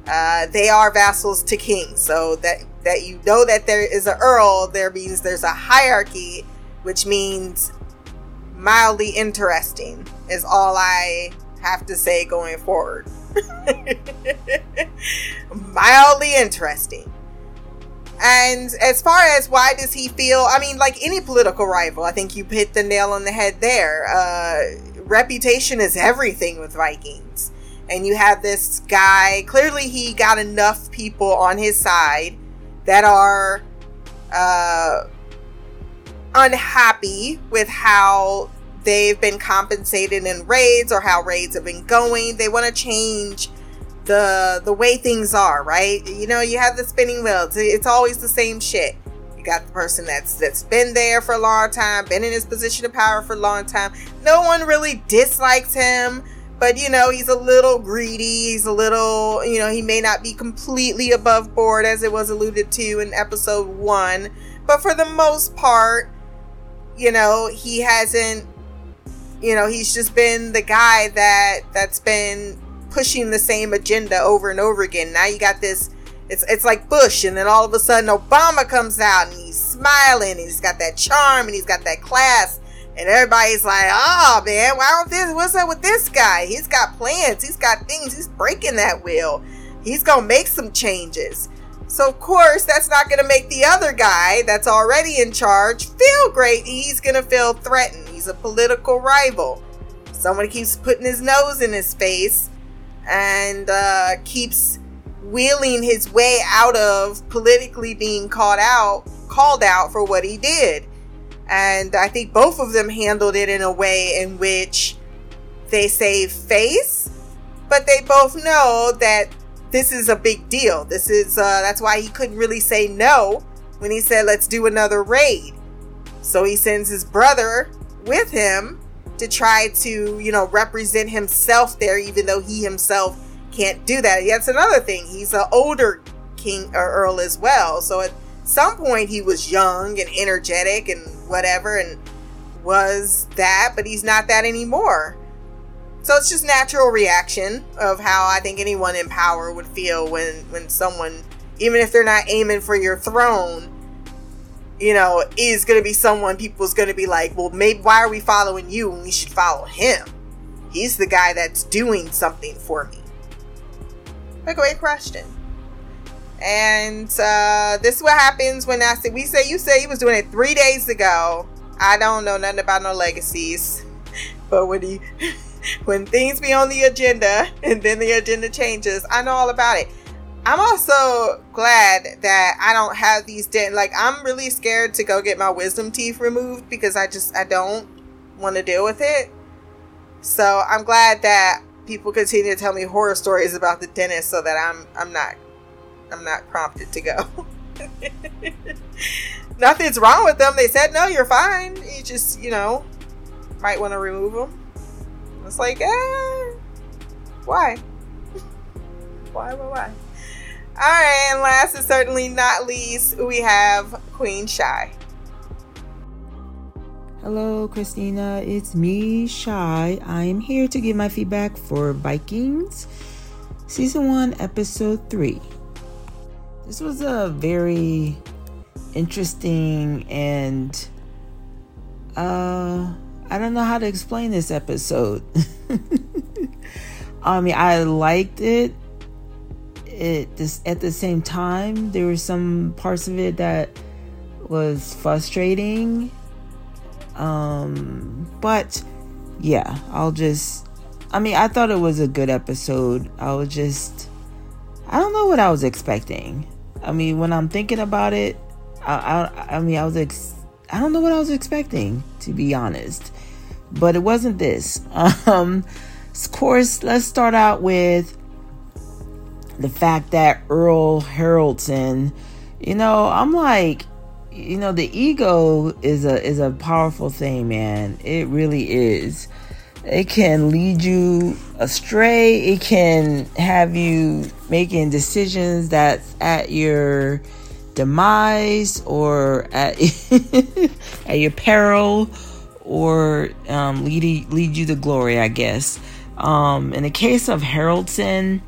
uh, they are vassals to kings. So that that you know that there is an earl, there means there's a hierarchy, which means mildly interesting is all I have to say going forward. mildly interesting. And as far as why does he feel, I mean, like any political rival, I think you hit the nail on the head there. Uh, reputation is everything with Vikings. And you have this guy, clearly, he got enough people on his side that are uh, unhappy with how they've been compensated in raids or how raids have been going. They want to change the the way things are, right? You know, you have the spinning wheels. It's always the same shit. You got the person that's that's been there for a long time, been in his position of power for a long time. No one really dislikes him, but you know, he's a little greedy. He's a little, you know, he may not be completely above board as it was alluded to in episode 1, but for the most part, you know, he hasn't you know, he's just been the guy that that's been pushing the same agenda over and over again. Now you got this it's it's like Bush and then all of a sudden Obama comes out and he's smiling and he's got that charm and he's got that class and everybody's like, "Oh man, why don't this? What's up with this guy? He's got plans. He's got things. He's breaking that wheel. He's gonna make some changes." So of course, that's not gonna make the other guy that's already in charge feel great. He's gonna feel threatened. He's a political rival. Someone keeps putting his nose in his face and uh, keeps wheeling his way out of politically being called out, called out for what he did. And I think both of them handled it in a way in which they save face, but they both know that this is a big deal. This is uh, that's why he couldn't really say no when he said, "Let's do another raid." So he sends his brother with him to try to, you know, represent himself there, even though he himself can't do that. That's another thing. He's an older king or earl as well. So at some point he was young and energetic and whatever and was that, but he's not that anymore. So it's just natural reaction of how I think anyone in power would feel when when someone even if they're not aiming for your throne, you know, is going to be someone people's going to be like, well, maybe why are we following you when we should follow him? He's the guy that's doing something for me. A great question. And uh, this is what happens when I say, we say, you say he was doing it three days ago. I don't know nothing about no legacies. But when he, when things be on the agenda and then the agenda changes, I know all about it. I'm also glad that I don't have these dent like I'm really scared to go get my wisdom teeth removed because I just I don't want to deal with it. So I'm glad that people continue to tell me horror stories about the dentist so that I'm I'm not I'm not prompted to go. Nothing's wrong with them. They said no, you're fine. You just, you know, might want to remove them. It's like, eh, why? why, why, why? All right, and last and certainly not least, we have Queen Shy. Hello, Christina. It's me, Shy. I'm here to give my feedback for Vikings, Season 1, Episode 3. This was a very interesting and, uh, I don't know how to explain this episode. I mean, I liked it. It this at the same time, there were some parts of it that was frustrating um, but yeah, I'll just. I mean, I thought it was a good episode. I was just. I don't know what I was expecting. I mean, when I'm thinking about it, I, I, I mean, I was ex- I don't know what I was expecting to be honest, but it wasn't this. Um, of course, let's start out with the fact that Earl Haraldson, you know, I'm like, you know the ego is a is a powerful thing man. It really is it can lead you astray. It can have you making decisions that's at your demise or at at your peril or um, lead lead you to glory i guess. Um, in the case of Haraldson,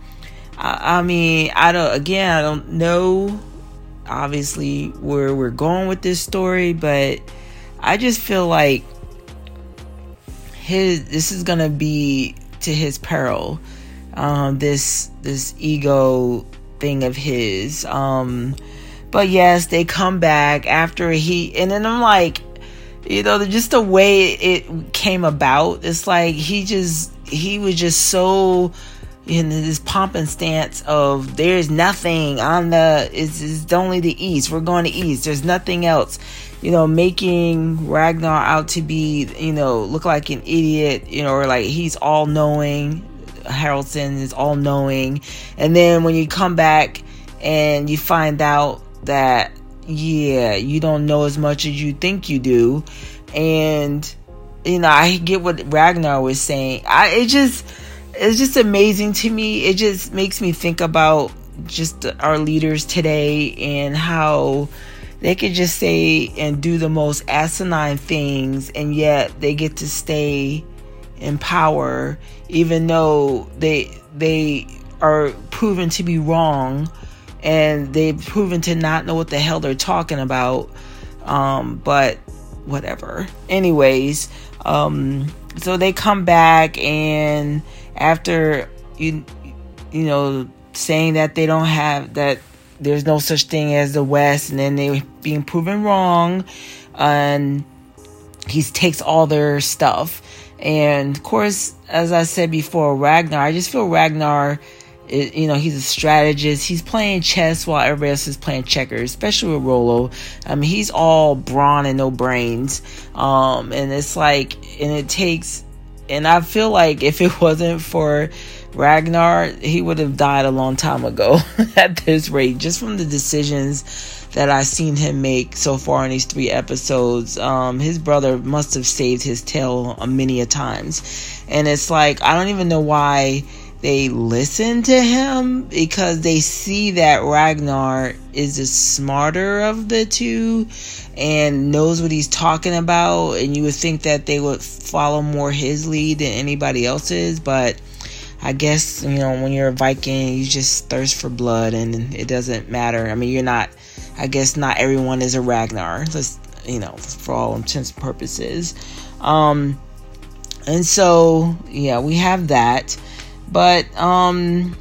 I, I mean i don't again i don't know obviously where we're going with this story, but I just feel like his this is gonna be to his peril. Um, this this ego thing of his. Um, but yes, they come back after he, and then I'm like, you know, just the way it came about. It's like he just he was just so in this pomp and stance of there's nothing on the it's, it's only the east we're going to east there's nothing else you know making ragnar out to be you know look like an idiot you know or like he's all knowing haraldson is all knowing and then when you come back and you find out that yeah you don't know as much as you think you do. And you know i get what ragnar was saying. I it just it's just amazing to me. It just makes me think about just our leaders today and how they could just say and do the most asinine things and yet they get to stay in power even though they they are proven to be wrong and they've proven to not know what the hell they're talking about. Um, but whatever. Anyways um, so they come back and after you you know saying that they don't have that there's no such thing as the West, and then they're being proven wrong, and he takes all their stuff. And of course, as I said before, Ragnar, I just feel Ragnar, is, you know, he's a strategist. He's playing chess while everybody else is playing checkers, especially with Rollo. I mean, he's all brawn and no brains. Um, and it's like, and it takes and I feel like if it wasn't for Ragnar, he would have died a long time ago at this rate, just from the decisions that I've seen him make so far in these three episodes. Um, his brother must have saved his tail many a times. And it's like, I don't even know why they listen to him because they see that Ragnar is the smarter of the two and knows what he's talking about and you would think that they would follow more his lead than anybody else's but I guess you know when you're a Viking you just thirst for blood and it doesn't matter. I mean you're not I guess not everyone is a Ragnar. Let's you know for all intents and purposes. Um and so yeah, we have that. But um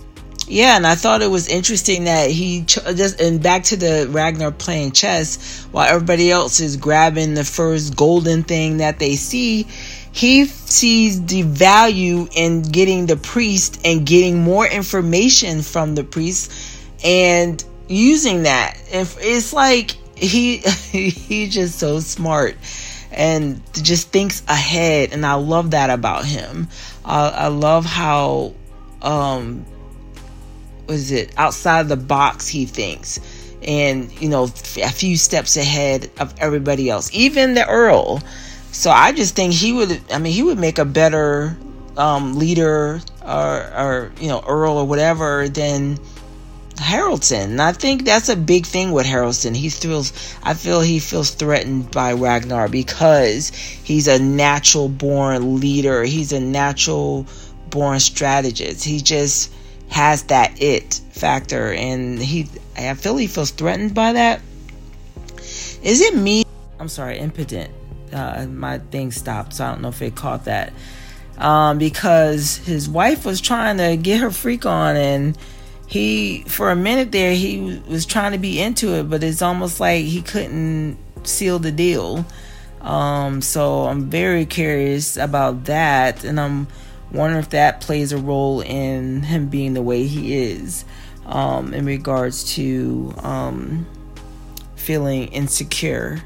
yeah, and I thought it was interesting that he ch- just and back to the Ragnar playing chess while everybody else is grabbing the first golden thing that they see. He sees the value in getting the priest and getting more information from the priest and using that. And it's like he he's just so smart and just thinks ahead and I love that about him. I love how um was it outside the box he thinks and you know a few steps ahead of everybody else even the earl so i just think he would i mean he would make a better um, leader or, or you know earl or whatever than Haraldson. And I think that's a big thing with Haraldson. He feels I feel he feels threatened by Ragnar because he's a natural born leader. He's a natural born strategist. He just has that it factor and he I feel he feels threatened by that. Is it me? I'm sorry, impotent. Uh, my thing stopped, so I don't know if it caught that. Um, because his wife was trying to get her freak on and he for a minute there he was trying to be into it but it's almost like he couldn't seal the deal um, so i'm very curious about that and i'm wondering if that plays a role in him being the way he is um, in regards to um, feeling insecure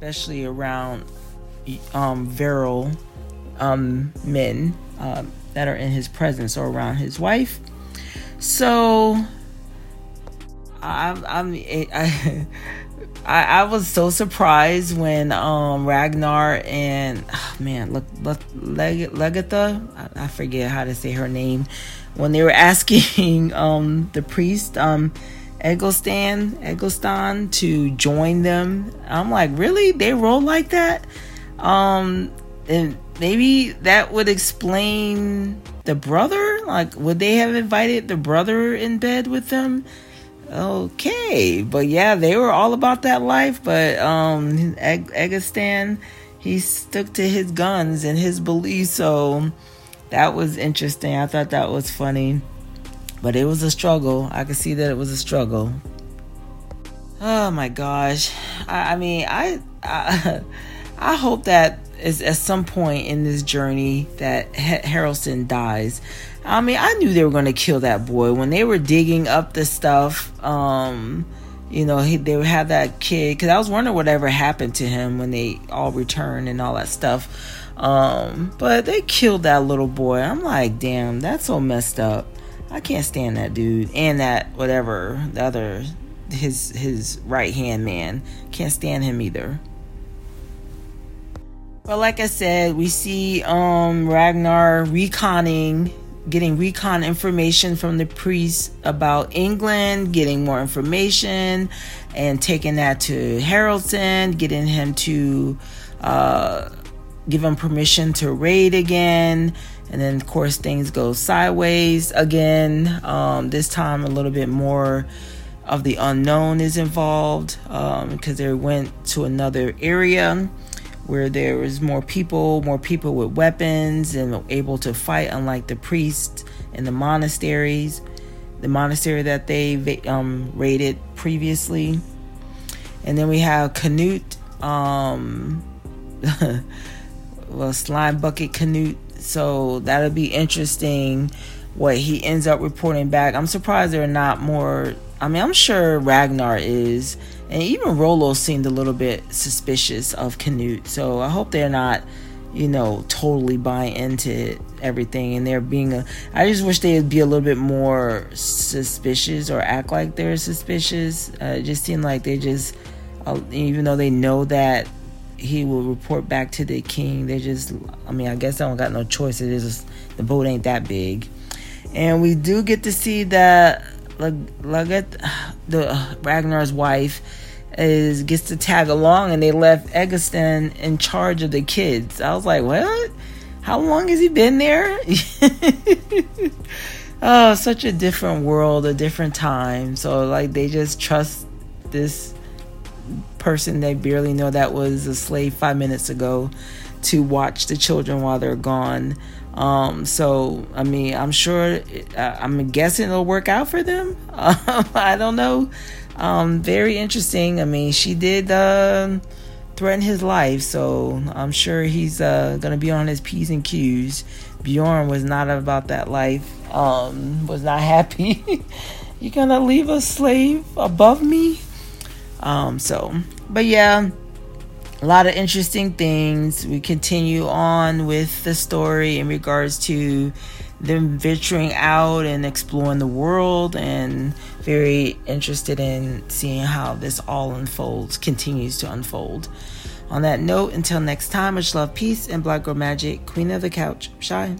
especially around um, virile um, men uh, that are in his presence or around his wife. So I'm, I'm I, I, I was so surprised when um Ragnar and oh man look look Leg, Legatha I, I forget how to say her name when they were asking um the priest um Egglestan Egglestan to join them I'm like really they roll like that um and maybe that would explain the brother? Like, would they have invited the brother in bed with them? Okay, but yeah, they were all about that life. But um, Eg- Egglestan, he stuck to his guns and his beliefs. So that was interesting. I thought that was funny, but it was a struggle. I could see that it was a struggle. Oh my gosh! I, I mean, I, I I hope that is at some point in this journey that Haraldson dies. I mean, I knew they were going to kill that boy when they were digging up the stuff. Um, you know, he, they would have that kid because I was wondering whatever happened to him when they all returned and all that stuff. Um, but they killed that little boy. I'm like, damn, that's so messed up. I can't stand that dude and that whatever the other his his right hand man can't stand him either. But like I said, we see um, Ragnar reconning, getting recon information from the priest about England, getting more information, and taking that to Haraldson, getting him to uh, give him permission to raid again. And then, of course, things go sideways again. Um, this time, a little bit more of the unknown is involved because um, they went to another area where there was more people, more people with weapons and able to fight, unlike the priests in the monasteries, the monastery that they um, raided previously. And then we have Canute, um, well, slime bucket Canute. So that'll be interesting what he ends up reporting back. I'm surprised there are not more. I mean, I'm sure Ragnar is and even Rollo seemed a little bit suspicious of Canute. So I hope they're not, you know, totally buying into everything and they're being a. I just wish they'd be a little bit more suspicious or act like they're suspicious. Uh, it just seemed like they just, uh, even though they know that he will report back to the king, they just. I mean, I guess I don't got no choice. It is the boat ain't that big, and we do get to see that Laget, the Ragnar's wife, is gets to tag along, and they left Eggleston in charge of the kids. I was like, what? How long has he been there? oh, such a different world, a different time. So like they just trust this person they barely know that was a slave five minutes ago to watch the children while they're gone. Um, so I mean, I'm sure. I'm guessing it'll work out for them. Um, I don't know. Um, very interesting. I mean, she did uh, threaten his life. So I'm sure he's uh, gonna be on his p's and q's. Bjorn was not about that life. Um, was not happy. You're gonna leave a slave above me? So, but yeah, a lot of interesting things. We continue on with the story in regards to them venturing out and exploring the world and very interested in seeing how this all unfolds continues to unfold on that note until next time much love peace and black girl magic queen of the couch shy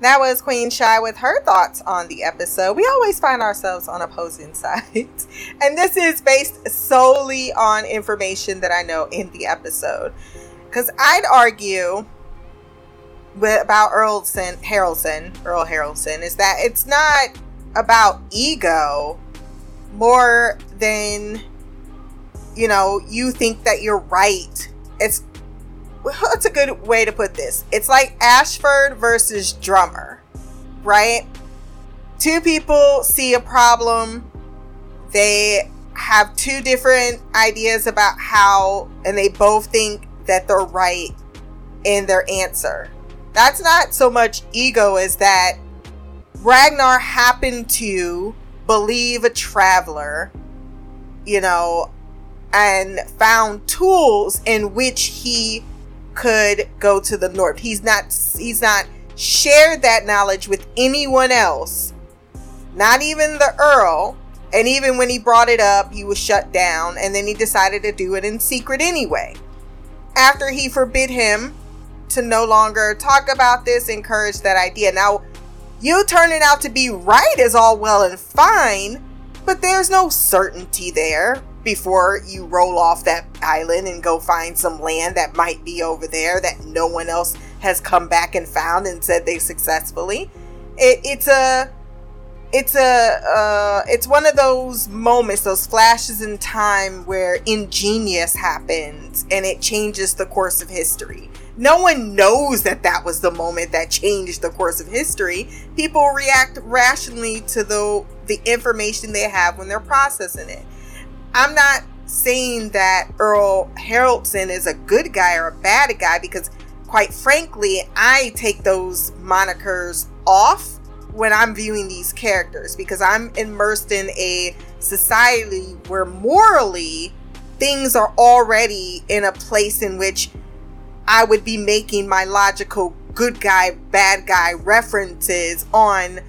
That was Queen Shy with her thoughts on the episode. We always find ourselves on opposing sides. And this is based solely on information that I know in the episode. Because I'd argue with, about Earlson, Harrelson, Earl Haraldson, is that it's not about ego more than, you know, you think that you're right. It's what's a good way to put this? It's like Ashford versus Drummer, right? Two people see a problem, they have two different ideas about how, and they both think that they're right in their answer. That's not so much ego as that Ragnar happened to believe a traveler, you know, and found tools in which he could go to the north. He's not he's not shared that knowledge with anyone else. Not even the earl. And even when he brought it up, he was shut down and then he decided to do it in secret anyway. After he forbid him to no longer talk about this, encourage that idea. Now, you turning out to be right is all well and fine, but there's no certainty there before you roll off that island and go find some land that might be over there that no one else has come back and found and said they successfully. It, it's a it's a uh, it's one of those moments those flashes in time where ingenious happens and it changes the course of history. No one knows that that was the moment that changed the course of history. People react rationally to the the information they have when they're processing it i'm not saying that earl haraldson is a good guy or a bad guy because quite frankly i take those monikers off when I'm viewing these characters because I'm immersed in a society where morally things are already in a place in which I would be making my logical good guy, bad guy references on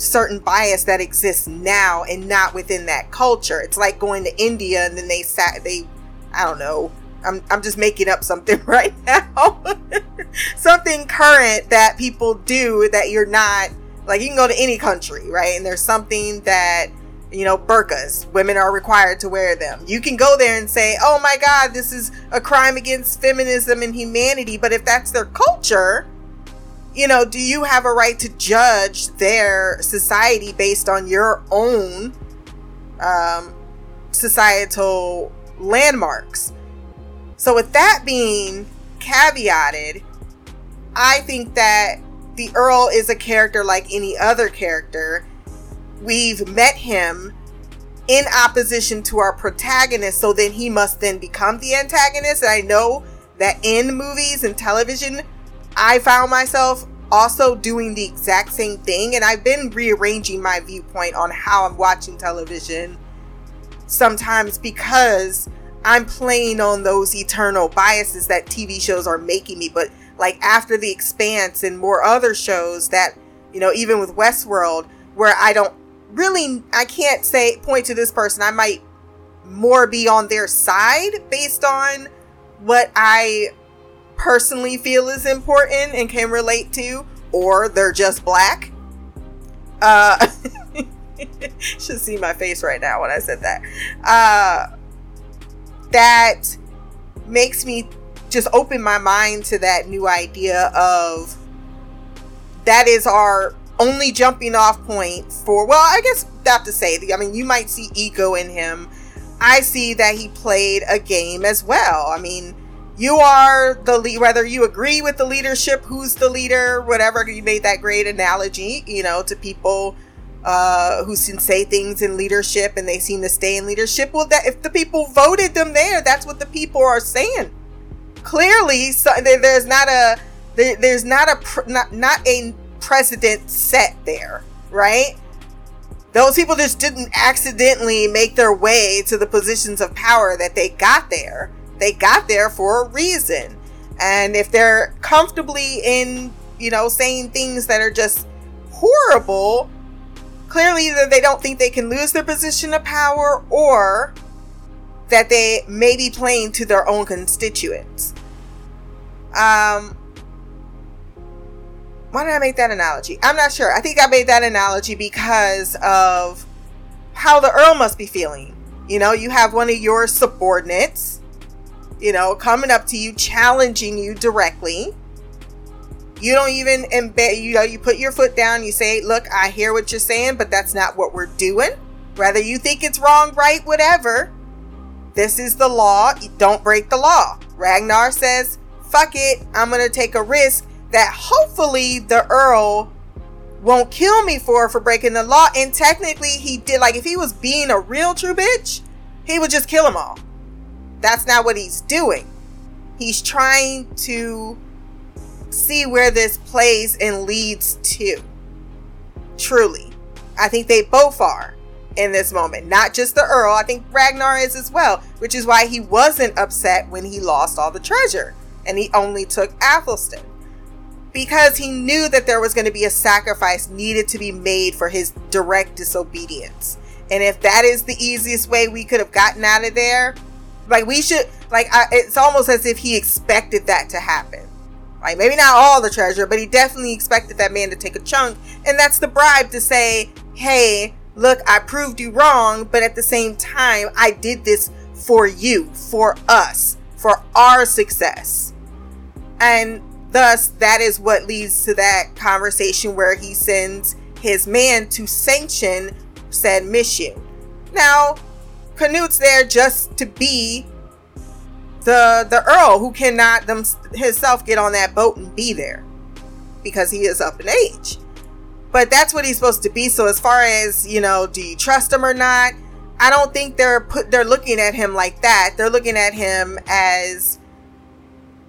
certain bias that exists now and not within that culture. It's like going to India and then they sat they I don't know. I'm I'm just making up something right now. something current that people do that you're not like you can go to any country, right? And there's something that you know, burqas. Women are required to wear them. You can go there and say, oh my God, this is a crime against feminism and humanity. But if that's their culture, you know, do you have a right to judge their society based on your own um, societal landmarks? So, with that being caveated, I think that the Earl is a character like any other character we've met him in opposition to our protagonist so then he must then become the antagonist and i know that in movies and television i found myself also doing the exact same thing and i've been rearranging my viewpoint on how i'm watching television sometimes because i'm playing on those eternal biases that tv shows are making me but like after the expanse and more other shows that you know even with westworld where i don't really I can't say point to this person. I might more be on their side based on what I personally feel is important and can relate to, or they're just black. Uh should see my face right now when I said that. Uh that makes me just open my mind to that new idea of that is our only jumping off point for well i guess that to say i mean you might see ego in him i see that he played a game as well i mean you are the lead whether you agree with the leadership who's the leader whatever you made that great analogy you know to people uh, who say things in leadership and they seem to stay in leadership well that if the people voted them there that's what the people are saying clearly so, there, there's not a there, there's not a not not a precedent set there, right? Those people just didn't accidentally make their way to the positions of power that they got there. They got there for a reason. And if they're comfortably in, you know, saying things that are just horrible, clearly either they don't think they can lose their position of power or that they may be playing to their own constituents. Um, why did I make that analogy? I'm not sure. I think I made that analogy because of how the Earl must be feeling. You know, you have one of your subordinates, you know, coming up to you, challenging you directly. You don't even embed, you know, you put your foot down, you say, Look, I hear what you're saying, but that's not what we're doing. Whether you think it's wrong, right, whatever, this is the law. Don't break the law. Ragnar says, Fuck it, I'm going to take a risk that hopefully the Earl won't kill me for for breaking the law. And technically, he did. Like, if he was being a real true bitch, he would just kill them all. That's not what he's doing. He's trying to see where this plays and leads to. Truly. I think they both are in this moment. Not just the Earl. I think Ragnar is as well, which is why he wasn't upset when he lost all the treasure and he only took Athelstan because he knew that there was going to be a sacrifice needed to be made for his direct disobedience. And if that is the easiest way we could have gotten out of there, like we should, like I, it's almost as if he expected that to happen. Like maybe not all the treasure, but he definitely expected that man to take a chunk, and that's the bribe to say, "Hey, look, I proved you wrong, but at the same time, I did this for you, for us, for our success." And Thus, that is what leads to that conversation where he sends his man to sanction said mission. Now, Canute's there just to be the the Earl who cannot them, himself get on that boat and be there because he is up in age. But that's what he's supposed to be. So as far as, you know, do you trust him or not? I don't think they're put they're looking at him like that. They're looking at him as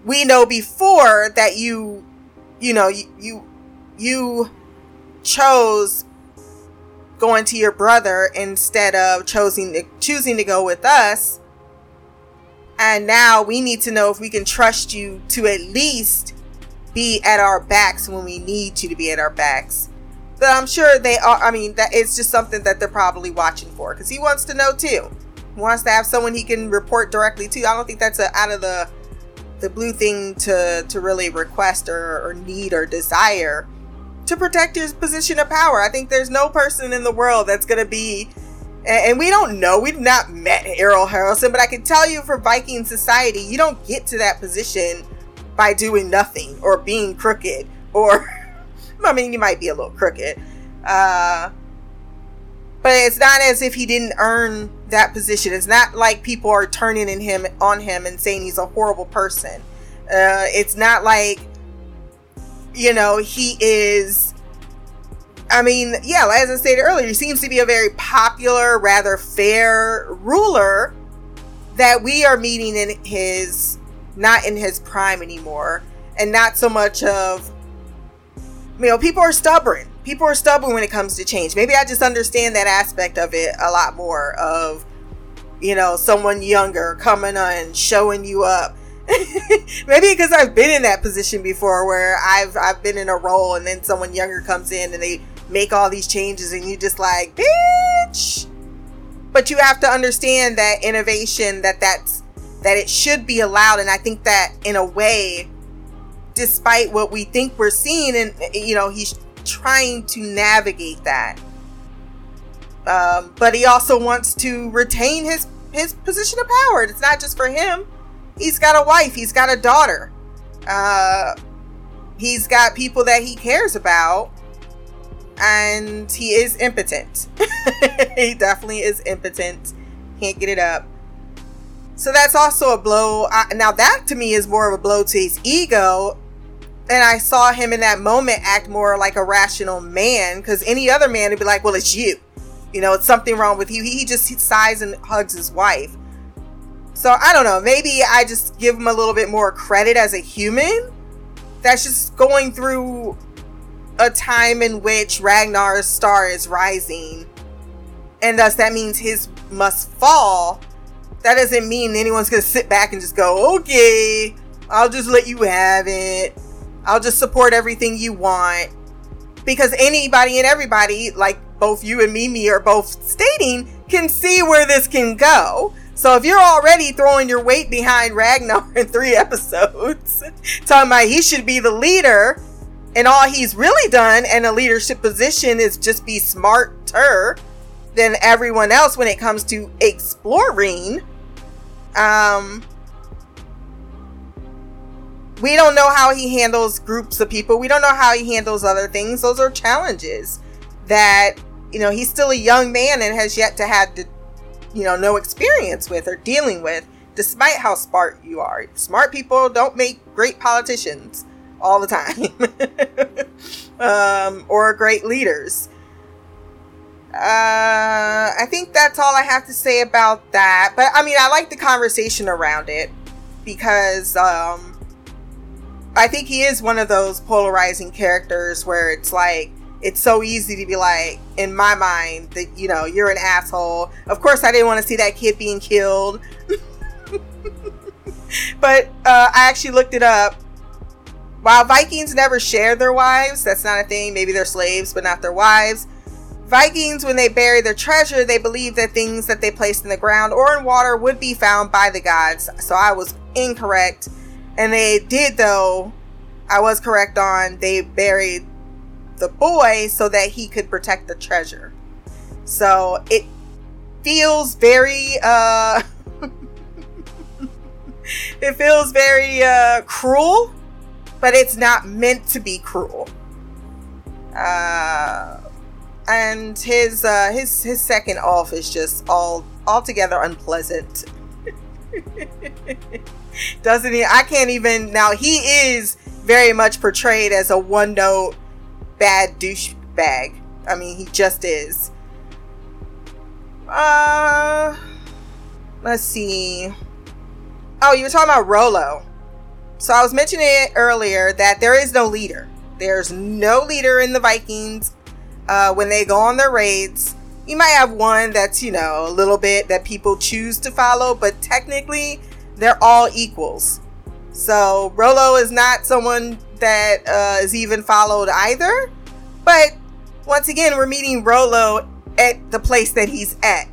we know before that you you know you you, you chose going to your brother instead of choosing to, choosing to go with us. And now we need to know if we can trust you to at least be at our backs when we need you to be at our backs. But i'm sure they are i mean that it's just something that they're probably watching for because he wants to know too. He wants to have someone he can report directly to. I don't think that's a, out of the the blue thing to to really request or, or need or desire to protect his position of power. I think there's no person in the world that's going to be, and we don't know, we've not met Earl Haraldson, but I can tell you for Viking society, you don't get to that position by doing nothing or being crooked or, I mean, you might be a little crooked, uh, but it's not as if he didn't earn that position. It's not like people are turning in him on him and saying he's a horrible person. Uh, it's not like you know he is. I mean, yeah, as I stated earlier, he seems to be a very popular, rather fair ruler that we are meeting in his not in his prime anymore, and not so much of you know people are stubborn people are stubborn when it comes to change. Maybe I just understand that aspect of it a lot more of you know, someone younger coming on showing you up. Maybe because I've been in that position before where I've I've been in a role and then someone younger comes in and they make all these changes and you just like, bitch. But you have to understand that innovation that that's that it should be allowed and I think that in a way despite what we think we're seeing and you know he's trying to navigate that. Um, but he also wants to retain his his position of power. It's not just for him. He's got a wife. He's got a daughter. Uh, he's got people that he cares about, and he is impotent. he definitely is impotent. Can't get it up. So that's also a blow. now that to me is more of a blow to his ego and I saw him in that moment act more like a rational man because any other man would be like, well, it's you. You know, it's something wrong with you. He just sighs and hugs his wife. So I don't know. Maybe I just give him a little bit more credit as a human. That's just going through a time in which Ragnar's star is rising, and thus that means his must fall. That doesn't mean anyone's gonna sit back and just go, okay, I'll just let you have it. I'll just support everything you want. Because anybody and everybody, like both you and Mimi are both stating, can see where this can go. So if you're already throwing your weight behind Ragnar in three episodes, talking about he should be the leader, and all he's really done in a leadership position is just be smarter than everyone else when it comes to exploring. Um, we don't know how he handles groups of people. We don't know how he handles other things. Those are challenges that you know he's still a young man and has yet to have to, you know, no experience with or dealing with. Despite how smart you are, smart people don't make great politicians all the time, um, or great leaders. Uh, I think that's all I have to say about that. But I mean, I like the conversation around it because um, I think he is one of those polarizing characters where it's like it's so easy to be like, in my mind, that you know you're an asshole. Of course, I didn't want to see that kid being killed, but uh, I actually looked it up. While Vikings never share their wives, that's not a thing. Maybe they're slaves, but not their wives. Vikings, when they bury their treasure, they believe that things that they placed in the ground or in water would be found by the gods. So I was incorrect. And they did, though, I was correct on they buried the boy so that he could protect the treasure. So it feels very, uh, it feels very, uh, cruel, but it's not meant to be cruel. Uh, and his uh, his his second off is just all altogether unpleasant. Doesn't he? I can't even now. He is very much portrayed as a one note bad douchebag. I mean, he just is. Uh, let's see. Oh, you were talking about Rollo. So I was mentioning it earlier that there is no leader. There's no leader in the Vikings uh, when they go on their raids. You might have one that's, you know, a little bit that people choose to follow, but technically they're all equals. So Rollo is not someone that uh, is even followed either. But once again, we're meeting Rollo at the place that he's at.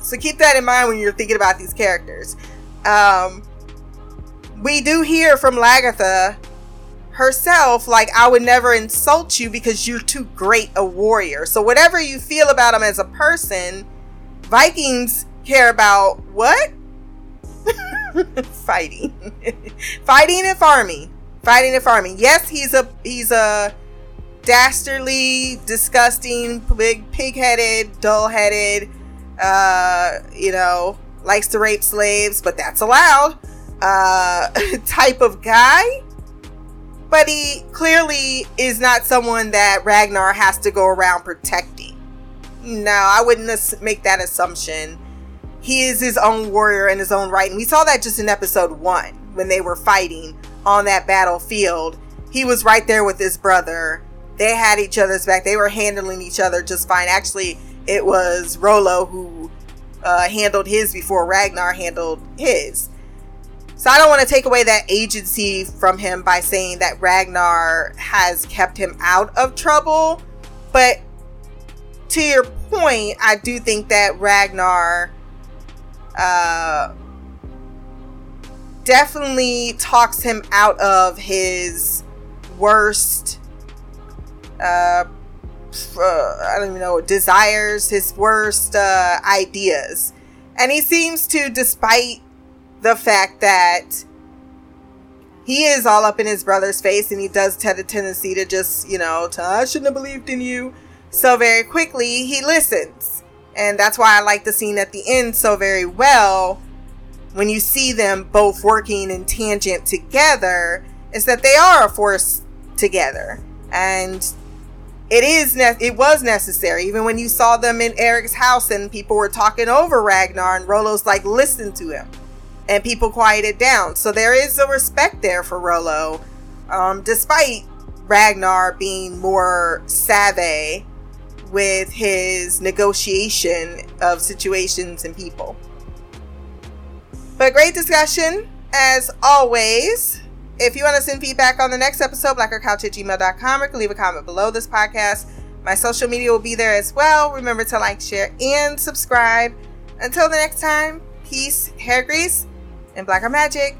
So keep that in mind when you're thinking about these characters. Um, we do hear from Lagertha herself like i would never insult you because you're too great a warrior so whatever you feel about him as a person vikings care about what fighting fighting and farming fighting and farming yes he's a he's a dastardly disgusting big pig-headed dull-headed uh you know likes to rape slaves but that's allowed uh type of guy but he clearly is not someone that Ragnar has to go around protecting. No, I wouldn't make that assumption. He is his own warrior in his own right. And we saw that just in episode one when they were fighting on that battlefield. He was right there with his brother. They had each other's back. They were handling each other just fine. Actually, it was Rollo who uh, handled his before Ragnar handled his. So I don't want to take away that agency from him by saying that Ragnar has kept him out of trouble. But to your point, I do think that Ragnar uh, definitely talks him out of his worst uh, uh, I don't even know desires, his worst uh, ideas, and he seems to, despite the fact that he is all up in his brother's face and he does have a tendency to just, you know, to, I shouldn't have believed in you. So very quickly, he listens. And that's why I like the scene at the end so very well when you see them both working in tangent together is that they are a force together. And it is ne- it was necessary even when you saw them in Eric's house and people were talking over Ragnar and Rollo's like listen to him and people quieted down. So there is a respect there for Rollo, um, despite Ragnar being more savvy with his negotiation of situations and people. But great discussion, as always. If you want to send feedback on the next episode, blackercouch at gmail.com, or can leave a comment below this podcast. My social media will be there as well. Remember to like, share, and subscribe. Until the next time, peace, hair grease, and blacker magic.